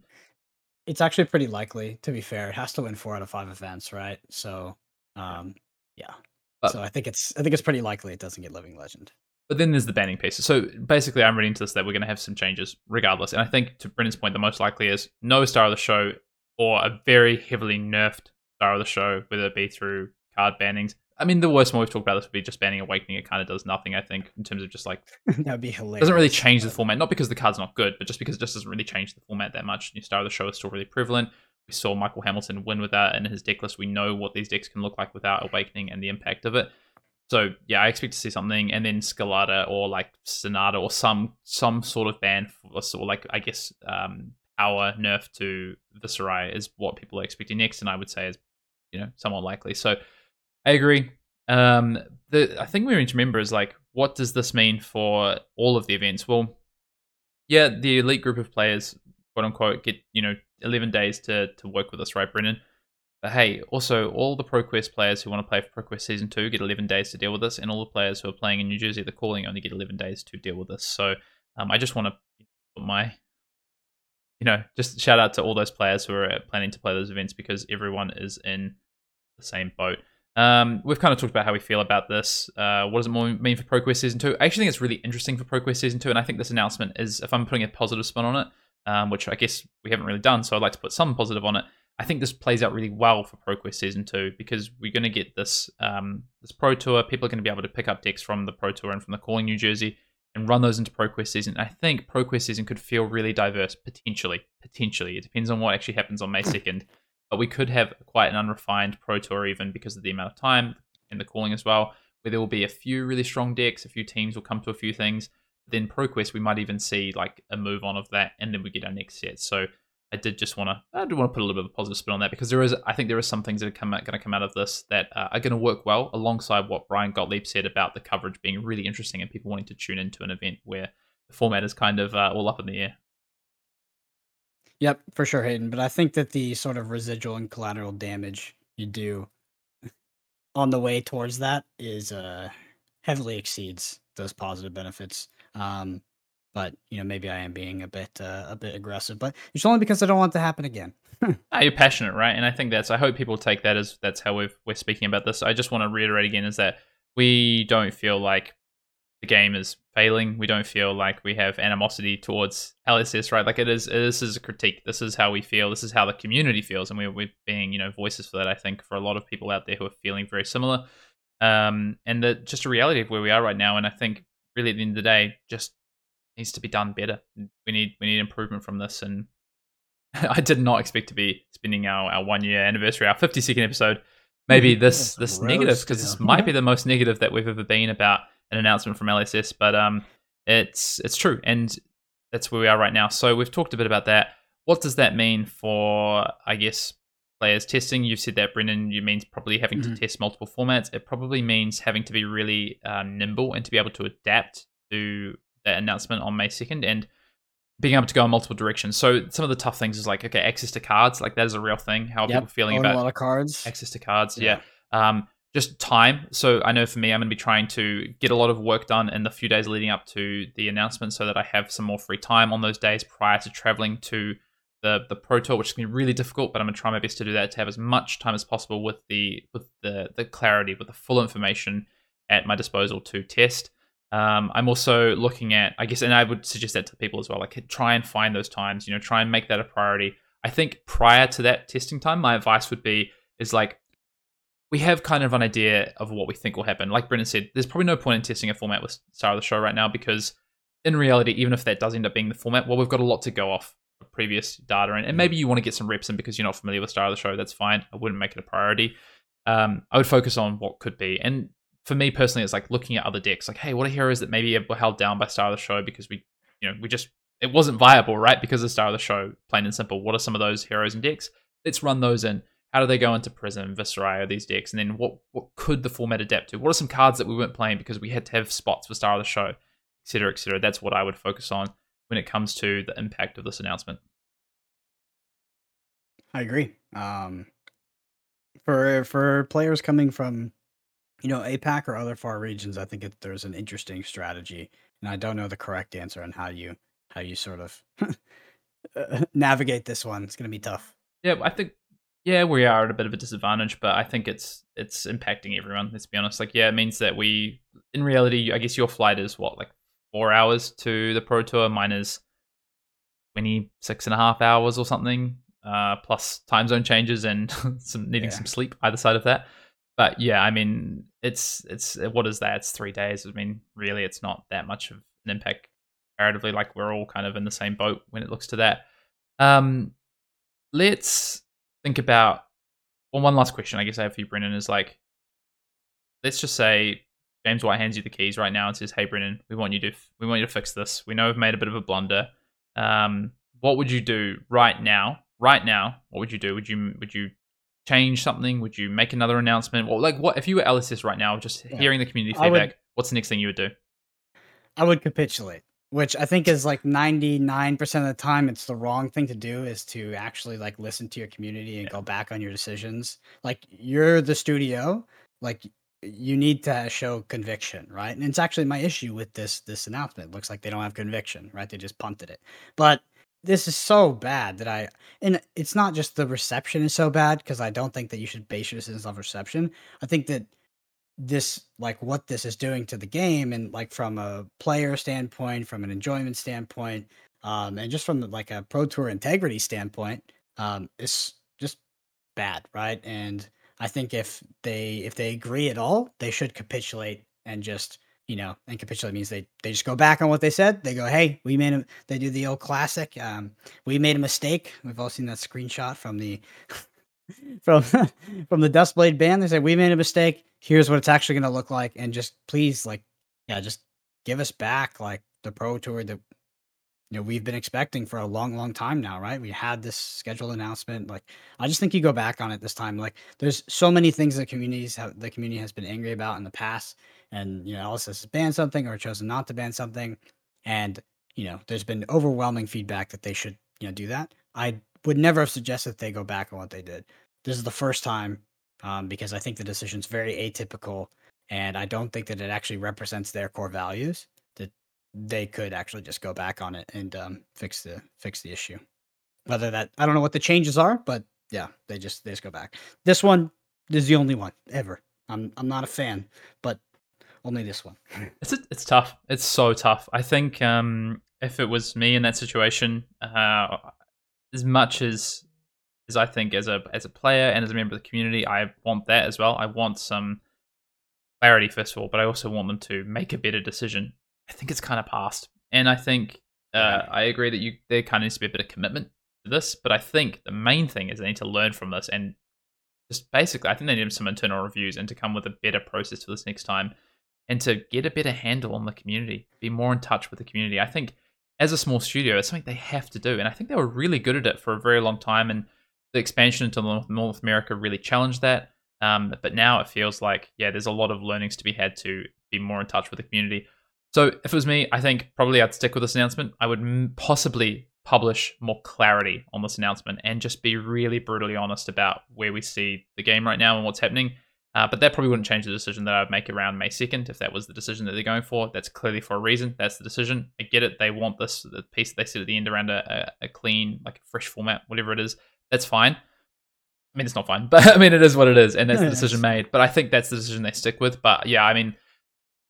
It's actually pretty likely, to be fair. It has to win four out of five events, right? So, um, yeah. But, so I think it's I think it's pretty likely it doesn't get Living Legend. But then there's the banning piece. So basically, I'm reading to this that we're going to have some changes regardless. And I think to Brendan's point, the most likely is no star of the show or a very heavily nerfed star of the show, whether it be through card bannings. I mean, the worst one we've talked about this would be just banning Awakening. It kind of does nothing, I think, in terms of just like That'd be hilarious. doesn't really change the format. Not because the card's not good, but just because it just doesn't really change the format that much. New Star of the Show is still really prevalent. We saw Michael Hamilton win with that in his deck list. We know what these decks can look like without Awakening and the impact of it. So yeah, I expect to see something, and then Skeleta or like Sonata or some some sort of ban for of like I guess um, power nerf to Viserai is what people are expecting next, and I would say is you know somewhat likely. So I agree. Um, the I think we need to remember is like what does this mean for all of the events? Well, yeah, the elite group of players, quote unquote, get you know eleven days to to work with us, right, Brendan? But hey, also all the ProQuest players who want to play for ProQuest Season 2 get 11 days to deal with this, and all the players who are playing in New Jersey the calling only get 11 days to deal with this. So um, I just want to put my, you know, just shout out to all those players who are planning to play those events because everyone is in the same boat. Um, we've kind of talked about how we feel about this. Uh, what does it mean for ProQuest Season 2? I actually think it's really interesting for ProQuest Season 2, and I think this announcement is, if I'm putting a positive spin on it, um, which I guess we haven't really done, so I'd like to put some positive on it. I think this plays out really well for ProQuest Season 2 because we're going to get this um, this Pro Tour. People are going to be able to pick up decks from the Pro Tour and from the Calling New Jersey and run those into ProQuest Season. I think ProQuest Season could feel really diverse, potentially. Potentially. It depends on what actually happens on May 2nd. But we could have quite an unrefined Pro Tour even because of the amount of time and the calling as well, where there will be a few really strong decks, a few teams will come to a few things. Then ProQuest, we might even see like a move on of that, and then we get our next set. So I did just want to I do want to put a little bit of a positive spin on that because there is I think there are some things that are come going to come out of this that uh, are going to work well alongside what Brian Gottlieb said about the coverage being really interesting and people wanting to tune into an event where the format is kind of uh, all up in the air. Yep, for sure, Hayden. But I think that the sort of residual and collateral damage you do on the way towards that is uh heavily exceeds those positive benefits. Um, but you know maybe I am being a bit uh, a bit aggressive, but it's only because I don't want it to happen again. ah, you're passionate, right? And I think that's I hope people take that as that's how we're we're speaking about this. I just want to reiterate again is that we don't feel like the game is failing. We don't feel like we have animosity towards LSS, right? Like it is this is a critique. This is how we feel. This is how the community feels, and we're we're being you know voices for that. I think for a lot of people out there who are feeling very similar. Um, and the, just a reality of where we are right now. And I think really at the end of the day, just needs to be done better. We need we need improvement from this. And I did not expect to be spending our, our one year anniversary, our fifty second episode, maybe this this negative because this might be the most negative that we've ever been about an announcement from LSS. But um, it's it's true, and that's where we are right now. So we've talked a bit about that. What does that mean for I guess players testing? You've said that, Brendan. You means probably having mm-hmm. to test multiple formats. It probably means having to be really um, nimble and to be able to adapt to that announcement on May 2nd and being able to go in multiple directions. So some of the tough things is like, okay, access to cards, like that is a real thing. How are yep. people feeling about a lot of cards? Access to cards, yeah. yeah. Um, just time. So I know for me, I'm going to be trying to get a lot of work done in the few days leading up to the announcement, so that I have some more free time on those days prior to traveling to the the Pro Tour, which is going to be really difficult. But I'm going to try my best to do that to have as much time as possible with the with the the clarity, with the full information at my disposal to test. Um, I'm also looking at, I guess, and I would suggest that to people as well. Like, try and find those times. You know, try and make that a priority. I think prior to that testing time, my advice would be is like we have kind of an idea of what we think will happen. Like Brendan said, there's probably no point in testing a format with Star of the Show right now because in reality, even if that does end up being the format, well, we've got a lot to go off of previous data, and, and maybe you want to get some reps in because you're not familiar with Star of the Show. That's fine. I wouldn't make it a priority. Um, I would focus on what could be, and for me personally, it's like looking at other decks. Like, hey, what are heroes that maybe were held down by Star of the Show because we, you know, we just it wasn't viable, right? Because of Star of the Show, plain and simple. What are some of those heroes and decks? Let's run those in. How do they go into Prism, Viserai, or these decks? And then what what could the format adapt to? What are some cards that we weren't playing because we had to have spots for Star of the Show, etc., etc. That's what I would focus on when it comes to the impact of this announcement. I agree. Um, for for players coming from you know, APAC or other far regions, I think it, there's an interesting strategy, and I don't know the correct answer on how you how you sort of navigate this one. It's going to be tough. Yeah, I think yeah, we are at a bit of a disadvantage, but I think it's it's impacting everyone. Let's be honest. Like, yeah, it means that we, in reality, I guess your flight is what like four hours to the Pro Tour. Mine is 26 and a half hours or something, uh, plus time zone changes and some needing yeah. some sleep either side of that. but yeah, I mean, it's it's what is that? It's three days. I mean, really, it's not that much of an impact comparatively. Like we're all kind of in the same boat when it looks to that. Um, let's think about well, one last question I guess I have for you, Brendan, is like, let's just say James White hands you the keys right now and says, "Hey, Brendan, we want you to we want you to fix this. We know we've made a bit of a blunder. Um, what would you do right now? Right now, what would you do? Would you would you change something? Would you make another announcement? Well, like what if you were LSS right now, just yeah. hearing the community feedback? Would, what's the next thing you would do? I would capitulate, which I think is like ninety nine percent of the time. It's the wrong thing to do is to actually like listen to your community and yeah. go back on your decisions. Like you're the studio, like you need to show conviction, right? And it's actually my issue with this this announcement. It looks like they don't have conviction, right? They just punted it. But this is so bad that I and it's not just the reception is so bad because I don't think that you should base your decisions off reception. I think that this like what this is doing to the game and like from a player standpoint, from an enjoyment standpoint, um, and just from like a pro tour integrity standpoint, um, is just bad, right? And I think if they if they agree at all, they should capitulate and just you know, and capitulate means they they just go back on what they said. They go, "Hey, we made a." They do the old classic. Um, we made a mistake. We've all seen that screenshot from the from from the Dustblade band. They say, "We made a mistake. Here's what it's actually going to look like." And just please, like, yeah, just give us back like the pro tour that you know we've been expecting for a long long time now right we had this scheduled announcement like i just think you go back on it this time like there's so many things that communities have the community has been angry about in the past and you know LSS has banned something or chosen not to ban something and you know there's been overwhelming feedback that they should you know do that i would never have suggested they go back on what they did this is the first time um, because i think the decision's very atypical and i don't think that it actually represents their core values That they could actually just go back on it and um, fix the fix the issue. Whether that I don't know what the changes are, but yeah, they just they just go back. This one is the only one ever. I'm I'm not a fan, but only this one. It's it's tough. It's so tough. I think um, if it was me in that situation, uh, as much as as I think as a as a player and as a member of the community, I want that as well. I want some clarity first of all, but I also want them to make a better decision I think it's kind of past. And I think uh, I agree that you there kind of needs to be a bit of commitment to this. But I think the main thing is they need to learn from this and just basically, I think they need some internal reviews and to come with a better process for this next time and to get a better handle on the community, be more in touch with the community. I think as a small studio, it's something they have to do. And I think they were really good at it for a very long time. And the expansion into North America really challenged that. Um, but now it feels like, yeah, there's a lot of learnings to be had to be more in touch with the community. So if it was me, I think probably I'd stick with this announcement. I would possibly publish more clarity on this announcement and just be really brutally honest about where we see the game right now and what's happening. Uh, but that probably wouldn't change the decision that I'd make around May 2nd if that was the decision that they're going for. That's clearly for a reason. That's the decision. I get it. They want this the piece they said at the end around a, a clean, like a fresh format, whatever it is. That's fine. I mean, it's not fine, but I mean, it is what it is, and that's the decision made. But I think that's the decision they stick with. But yeah, I mean,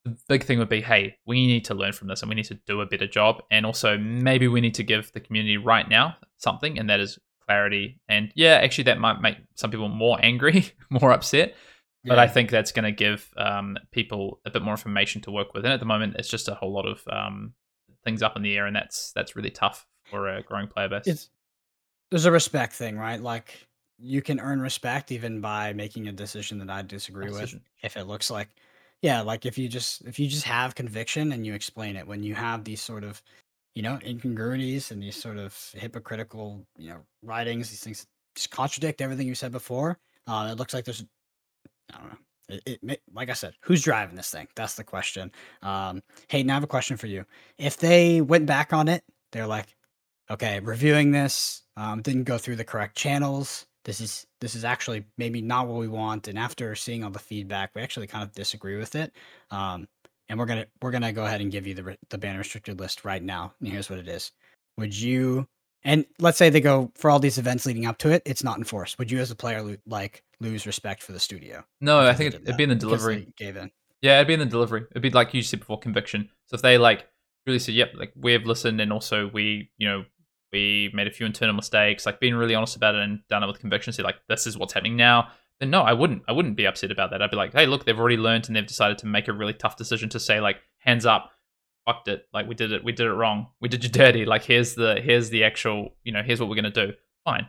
the big thing would be hey we need to learn from this and we need to do a better job and also maybe we need to give the community right now something and that is clarity and yeah actually that might make some people more angry more upset but i think that's going to give um, people a bit more information to work with and at the moment it's just a whole lot of um, things up in the air and that's that's really tough for a growing player base it's, there's a respect thing right like you can earn respect even by making a decision that i disagree with if it looks like yeah, like if you just if you just have conviction and you explain it when you have these sort of, you know, incongruities and these sort of hypocritical, you know, writings, these things just contradict everything you said before. Uh, it looks like there's, I don't know. It, it, like I said, who's driving this thing? That's the question. Um, Hayden, I have a question for you. If they went back on it, they're like, okay, reviewing this um, didn't go through the correct channels. This is this is actually maybe not what we want and after seeing all the feedback we actually kind of disagree with it um, and we're gonna we're gonna go ahead and give you the the ban restricted list right now and here's what it is. Would you and let's say they go for all these events leading up to it it's not enforced. Would you as a player lo- like lose respect for the studio no i think it'd, it'd be in the delivery. gave in. Yeah it'd be in the delivery. It'd be like you said before conviction. So if they like really said yep like we have listened and also we you know we made a few internal mistakes, like being really honest about it and done it with conviction. See, like this is what's happening now. then no, I wouldn't. I wouldn't be upset about that. I'd be like, hey, look, they've already learned and they've decided to make a really tough decision to say like, hands up, fucked it. Like we did it. We did it wrong. We did you dirty. Like here's the here's the actual. You know, here's what we're gonna do. Fine.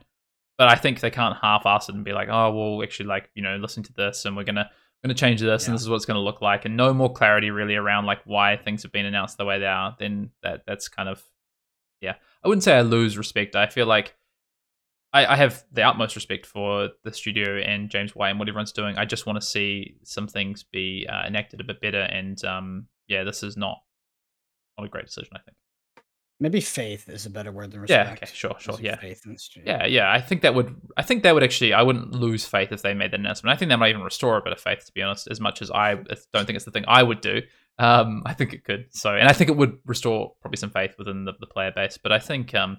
But I think they can't half-ass it and be like, oh, well, actually, like you know, listen to this and we're gonna going to change this, Yeah. and this is what it's going to look like, and no more clarity really around like why things have been announced the way they are, then that that's kind of yeah. I wouldn't say I lose respect. I feel like I, I have the utmost respect for the studio and James White and what everyone's doing. I just want to see some things be uh, enacted a bit better, and um, yeah, this is not not a great decision. I think. Maybe faith is a better word than respect. Yeah. Okay. Sure. Sure. Yeah. Faith in the studio. Yeah, yeah. I think that would. I think that would actually. I wouldn't lose faith if they made that announcement. I think that might even restore a bit of faith, to be honest. As much as I don't think it's the thing I would do, um, I think it could. So, and I think it would restore probably some faith within the, the player base. But I think, um,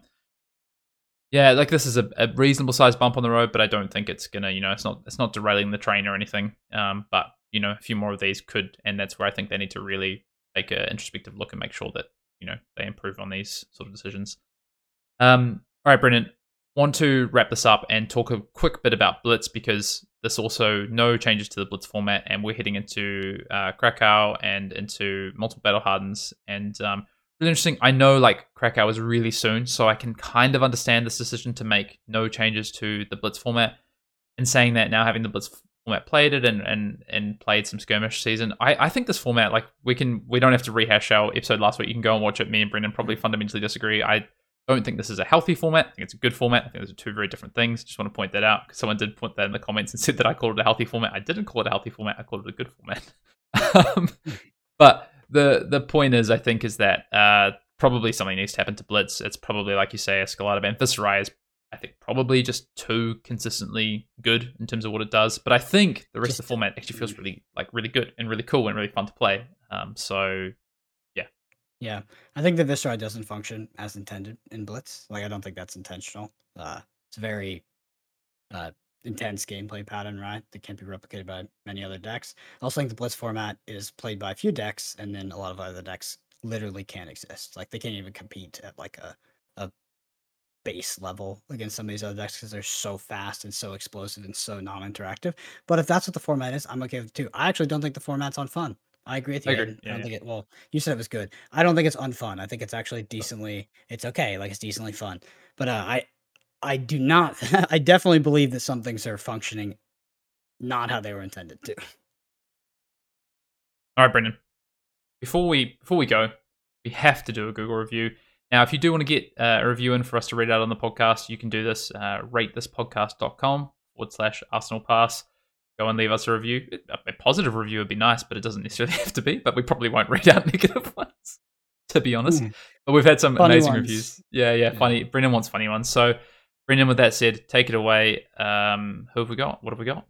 yeah, like this is a, a reasonable sized bump on the road, but I don't think it's gonna. You know, it's not. It's not derailing the train or anything. Um, but you know, a few more of these could, and that's where I think they need to really take an introspective look and make sure that you know they improve on these sort of decisions. Um, all right, Brendan, want to wrap this up and talk a quick bit about Blitz because there's also no changes to the Blitz format, and we're heading into uh, Krakow and into multiple battle hardens. And um, really interesting. I know like Krakow is really soon, so I can kind of understand this decision to make no changes to the Blitz format. And saying that now, having the Blitz format played it and and and played some skirmish season, I I think this format like we can we don't have to rehash our episode last week. You can go and watch it. Me and Brendan probably fundamentally disagree. I don't think this is a healthy format. I think it's a good format. I think those are two very different things. Just want to point that out because someone did point that in the comments and said that I called it a healthy format. I didn't call it a healthy format. I called it a good format. um, but the the point is, I think, is that uh, probably something needs to happen to Blitz. It's probably like you say, Escalada Band. Viserai is, I think, probably just too consistently good in terms of what it does. But I think the rest of the format actually feels really like really good and really cool and really fun to play. Um, so Yeah, I think the Viserai doesn't function as intended in Blitz. Like, I don't think that's intentional. Uh, it's a very uh, intense gameplay pattern, right? That can't be replicated by many other decks. I also think the Blitz format is played by a few decks, and then a lot of other decks literally can't exist. Like, they can't even compete at like a a base level against some of these other decks because they're so fast and so explosive and so non-interactive. But if that's what the format is, I'm okay with it too. I actually don't think the format's on fun. I agree with I you. agree. I don't yeah. think it. Well, you said it was good. I don't think it's unfun. I think it's actually decently. It's okay. Like it's decently fun. But uh, I, I do not. I definitely believe that some things are functioning not how they were intended to. All right, Brendan. Before we before we go, we have to do a Google review. Now, if you do want to get uh, a review in for us to read out on the podcast, you can do this. Uh, ratethispodcast.com forward slash Arsenal Pass. Go and leave us a review. A, positive review would be nice, but it doesn't necessarily have to be. But we probably won't read out negative ones, to be honest. Mm. But we've had some Funny amazing ones. reviews. Yeah, yeah, Yeah. funny. Brendan wants funny ones. So, Brendan, with that said, take it away. Um, who have we got? What have we got?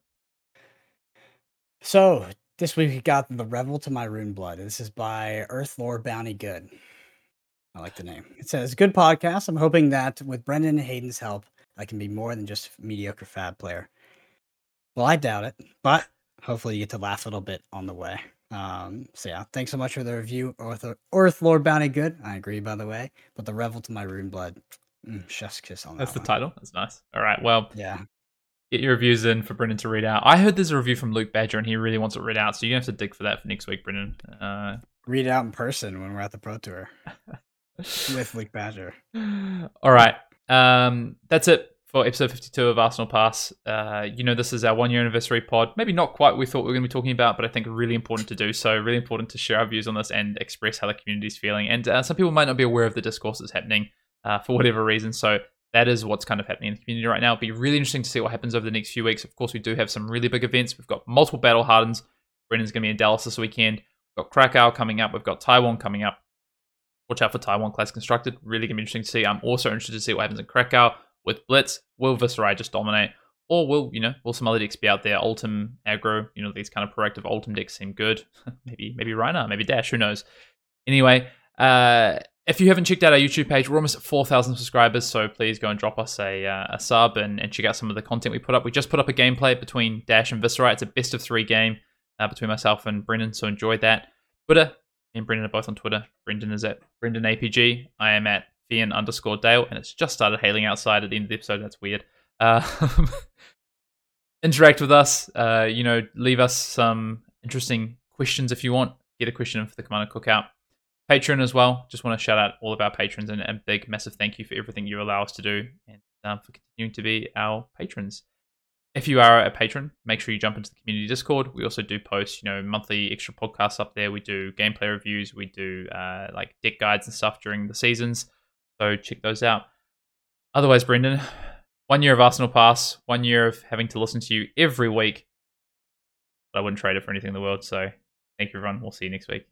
So this week we got the Revel to My Rune Blood. This is by Earth Lore Bounty Good. I like the name. It says, "Good podcast. I'm hoping that with Brendan and Hayden's help, I can be more than just a mediocre fab player. Well, I doubt it, but hopefully you get to laugh a little bit on the way. Um, so yeah, thanks so much for the review, Earth, Earth Lord Bounty Good. I agree, by the way. But the Revel to My Rune Blood, mm, chef's kiss on That's that the one. title. That's nice. All right. Well, Yeah, get your reviews in for Brendan to read out. I heard there's a review from Luke Badger and he really wants it read out, so you're gonna have to dig for that for next week, Brendan. Uh, read it out in person when we're at the Pro Tour with Luke Badger. all right, um, that's it for episode 52 of Arsenal Pass. Uh, you know, this is our one year anniversary pod. Maybe not quite what we thought we were going to be talking about, but I think really important to do so. Really important to share our views on this and express how the community is feeling. And uh, some people might not be aware of the discourse that's happening uh, for whatever reason. So that is what's kind of happening in the community right now. It'll be really interesting to see what happens over the next few weeks. Of course, we do have some really big events. We've got multiple battle hardens. Brendan's going to be in Dallas this weekend. We've got Krakow coming up. We've got Taiwan coming up. Watch out for Taiwan Classic Constructed. Really going to be interesting to see. I'm also interested to see what happens in Krakow with Blitz. Will Viserai just dominate? Or will, you know, will some other decks be out there? Ultim, aggro, you know, these kind of proactive Ultim decks seem good. maybe, maybe Rhinar, maybe Dash, who knows? Anyway, uh, if you haven't checked out our YouTube page, we're almost at 4,000 subscribers, so please go and drop us a, uh, a sub and, and check out some of the content we put up. We just put up a gameplay between Dash and Viserai. It's a best of three game uh, between myself and Brendan, so enjoy that. Twitter, and Brendan are both on Twitter. Brendan is at Brendan APG. I am at Fian underscore Dale, and it's just started hailing outside at the end of the episode. That's weird. Uh, interact with us. Uh, you know, leave us some interesting questions if you want. Get a question in for the Commander Cookout. Patreon as well. Just want to shout out all of our patrons and a big, massive thank you for everything you allow us to do and um, for continuing to be our patrons. If you are a patron, make sure you jump into the community Discord. We also do post, you know, monthly extra podcasts up there. We do gameplay reviews. We do uh, like deck guides and stuff during the seasons. So check those out. Otherwise, Brendan, one year of Arsenal Pass, one year of having to listen to you every week. I wouldn't trade it for anything in the world. So thank you, everyone. We'll see you next week.